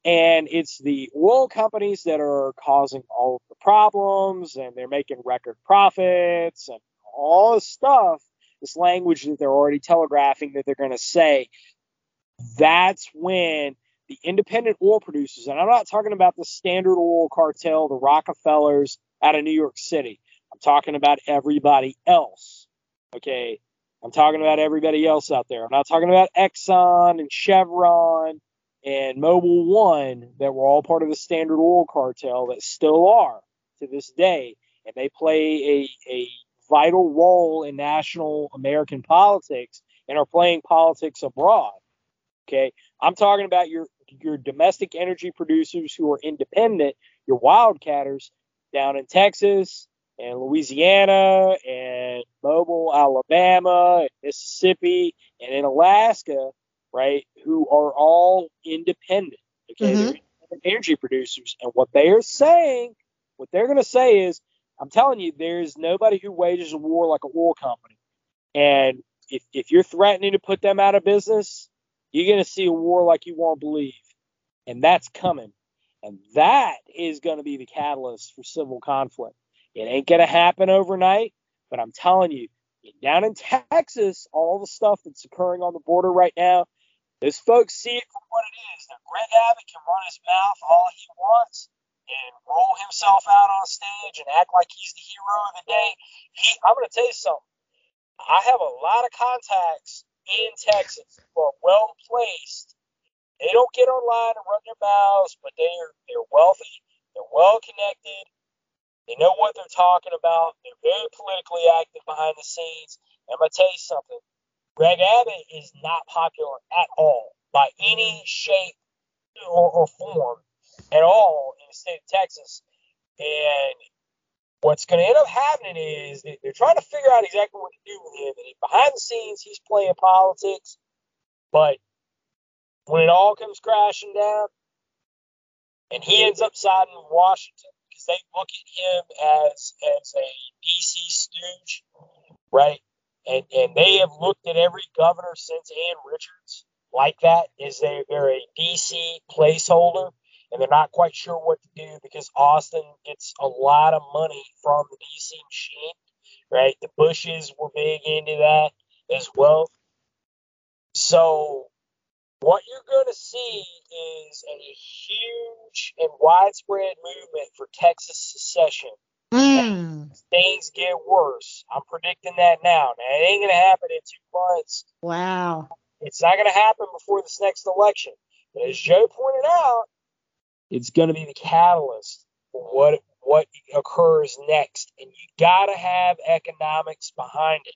S2: and it's the oil companies that are causing all of the problems, and they're making record profits and all this stuff, this language that they're already telegraphing that they're going to say. That's when the independent oil producers, and I'm not talking about the Standard Oil cartel, the Rockefellers out of New York City. I'm talking about everybody else. Okay. I'm talking about everybody else out there. I'm not talking about Exxon and Chevron and Mobil One that were all part of the Standard Oil cartel that still are to this day. And they play a, a vital role in national American politics and are playing politics abroad. Okay. I'm talking about your your domestic energy producers who are independent, your wildcatters down in Texas and Louisiana and Mobile, Alabama, and Mississippi, and in Alaska, right, who are all independent. Okay, mm-hmm. independent energy producers, and what they are saying, what they're going to say is, I'm telling you, there's nobody who wages a war like a oil company, and if if you're threatening to put them out of business, you're going to see a war like you won't believe, and that's coming, and that is going to be the catalyst for civil conflict. It ain't going to happen overnight, but I'm telling you, down in Texas, all the stuff that's occurring on the border right now, those folks see it for what it is. That Greg Abbott can run his mouth all he wants and roll himself out on stage and act like he's the hero of the day. He, I'm going to tell you something. I have a lot of contacts in Texas who are well placed. They don't get online and run their mouths, but they're they're wealthy, they're well connected, they know what they're talking about. They're very politically active behind the scenes. And I'm going to tell you something Greg Abbott is not popular at all by any shape or, or form at all in the state of Texas. And what's going to end up happening is they're trying to figure out exactly what to do with him. And behind the scenes, he's playing politics. But when it all comes crashing down and he ends up siding with Washington, they look at him as as a DC stooge, right? And and they have looked at every governor since Ann Richards like that. Is they they're a DC placeholder, and they're not quite sure what to do because Austin gets a lot of money from the DC machine, right? The Bushes were big into that as well. So what you're going to see is a huge and widespread movement for Texas secession. Mm. Things get worse. I'm predicting that now. Now, it ain't going to happen in two months.
S1: Wow.
S2: It's not going to happen before this next election. But as Joe pointed out, it's going to be the catalyst for what what occurs next. And you got to have economics behind it.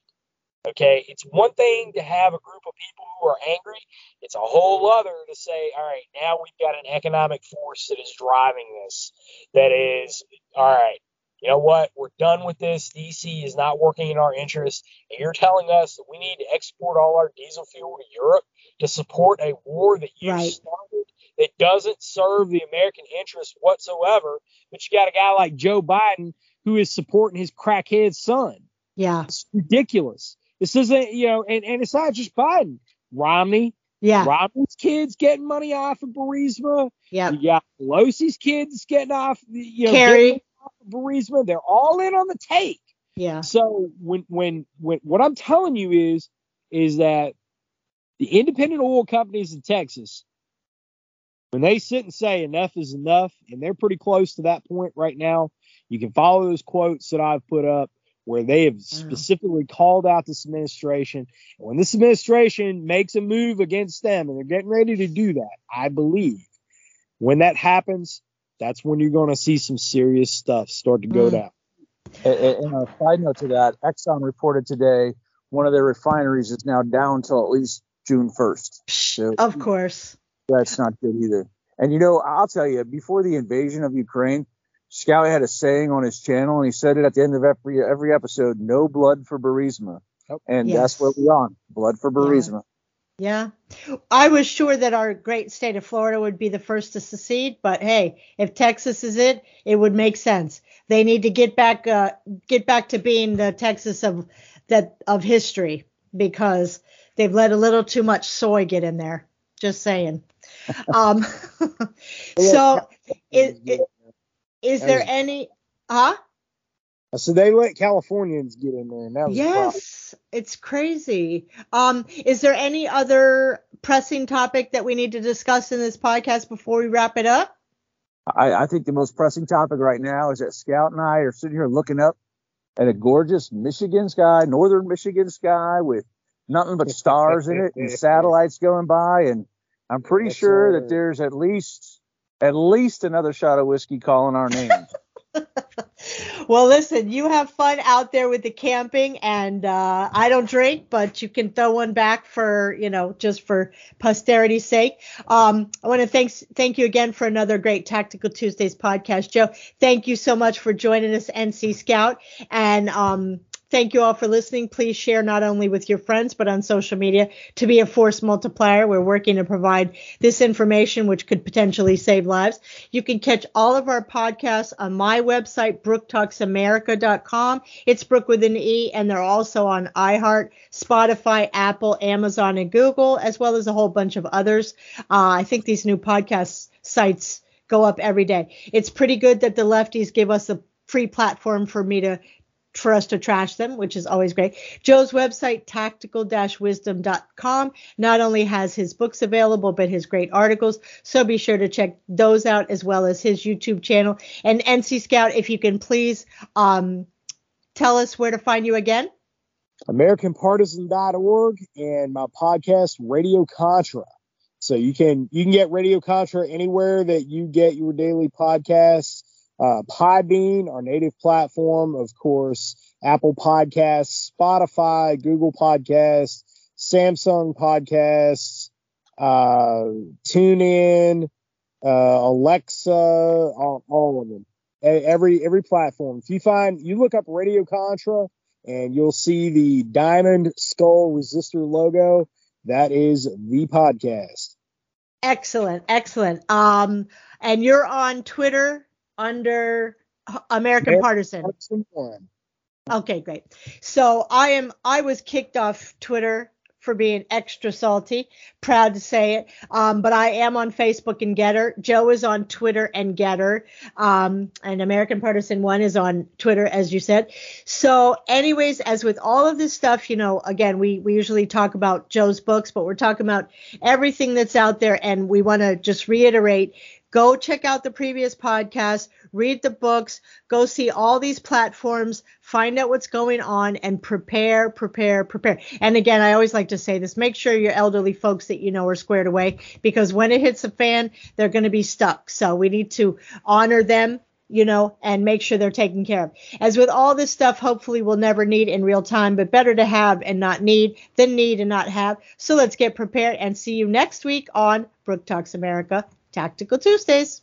S2: Okay, it's one thing to have a group of people who are angry. It's a whole other to say, all right, now we've got an economic force that is driving this. That is, all right, you know what? We're done with this. DC is not working in our interest. And you're telling us that we need to export all our diesel fuel to Europe to support a war that you right. started that doesn't serve the American interest whatsoever. But you got a guy like Joe Biden who is supporting his crackhead son.
S1: Yeah.
S2: It's ridiculous. This isn't, you know, and, and it's not just Biden. Romney.
S1: Yeah.
S2: Romney's kids getting money off of Burisma.
S1: Yeah.
S2: You got Pelosi's kids getting off, you know,
S1: Kerry.
S2: off of Burisma. They're all in on the take.
S1: Yeah.
S2: So when, when, when, what I'm telling you is, is that the independent oil companies in Texas, when they sit and say enough is enough, and they're pretty close to that point right now, you can follow those quotes that I've put up where they have specifically called out this administration. And when this administration makes a move against them, and they're getting ready to do that, I believe when that happens, that's when you're going to see some serious stuff start to go mm. down.
S3: And a side note to that, Exxon reported today one of their refineries is now down until at least June 1st.
S1: So of course.
S3: That's not good either. And you know, I'll tell you, before the invasion of Ukraine, Scout had a saying on his channel, and he said it at the end of every every episode: "No blood for Burisma," and yes. that's what we're on. Blood for Burisma.
S1: Yeah. I was sure that our great state of Florida would be the first to secede, but hey, if Texas is it, it would make sense. They need to get back uh, get back to being the Texas of that of history because they've let a little too much soy get in there. Just saying. um, so is, is, there any huh?
S2: So they let Californians get in there, and that was
S1: yes, it's crazy. Um, is there any other pressing topic that we need to discuss in this podcast before we wrap it up?
S3: I, I think the most pressing topic right now is that Scout and I are sitting here looking up at a gorgeous Michigan sky, northern Michigan sky with nothing but stars in it and satellites going by, and I'm pretty That's sure that there's at least at least another shot of whiskey calling our names.
S1: well, listen, you have fun out there with the camping, and uh, I don't drink, but you can throw one back for, you know, just for posterity's sake. Um, I want to thank thank you again for another great Tactical Tuesdays podcast, Joe. Thank you so much for joining us, NC Scout, and um, Thank you all for listening. Please share not only with your friends, but on social media to be a force multiplier. We're working to provide this information, which could potentially save lives. You can catch all of our podcasts on my website, brooketalksamerica.com. It's Brooke with an E, and they're also on iHeart, Spotify, Apple, Amazon, and Google, as well as a whole bunch of others. Uh, I think these new podcast sites go up every day. It's pretty good that the lefties give us a free platform for me to for us to trash them, which is always great. Joe's website, tactical-wisdom.com, not only has his books available, but his great articles. So be sure to check those out as well as his YouTube channel. And NC Scout, if you can please um, tell us where to find you again.
S2: AmericanPartisan.org and my podcast, Radio Contra. So you can you can get Radio Contra anywhere that you get your daily podcasts uh, our native platform, of course, Apple Podcasts, Spotify, Google Podcasts, Samsung Podcasts, uh, TuneIn, uh, Alexa, all, all, of them. Every every platform. If you find you look up Radio Contra and you'll see the diamond skull resistor logo. That is the podcast.
S1: Excellent, excellent. Um, and you're on Twitter under American, American Partisan. Partisan. Okay, great. So I am I was kicked off Twitter for being extra salty. Proud to say it. Um, but I am on Facebook and Gettr. Joe is on Twitter and Gettr. Um, and American Partisan One is on Twitter, as you said. So, anyways, as with all of this stuff, you know, again, we we usually talk about Joe's books, but we're talking about everything that's out there, and we want to just reiterate Go check out the previous podcast, read the books, go see all these platforms, find out what's going on, and prepare, prepare, prepare. And again, I always like to say this make sure your elderly folks that you know are squared away because when it hits a fan, they're going to be stuck. So we need to honor them you know, and make sure they're taken care of. As with all this stuff, hopefully we'll never need in real time, but better to have and not need than need and not have. So let's get prepared and see you next week on Brooke Talks America Tactical Tuesdays.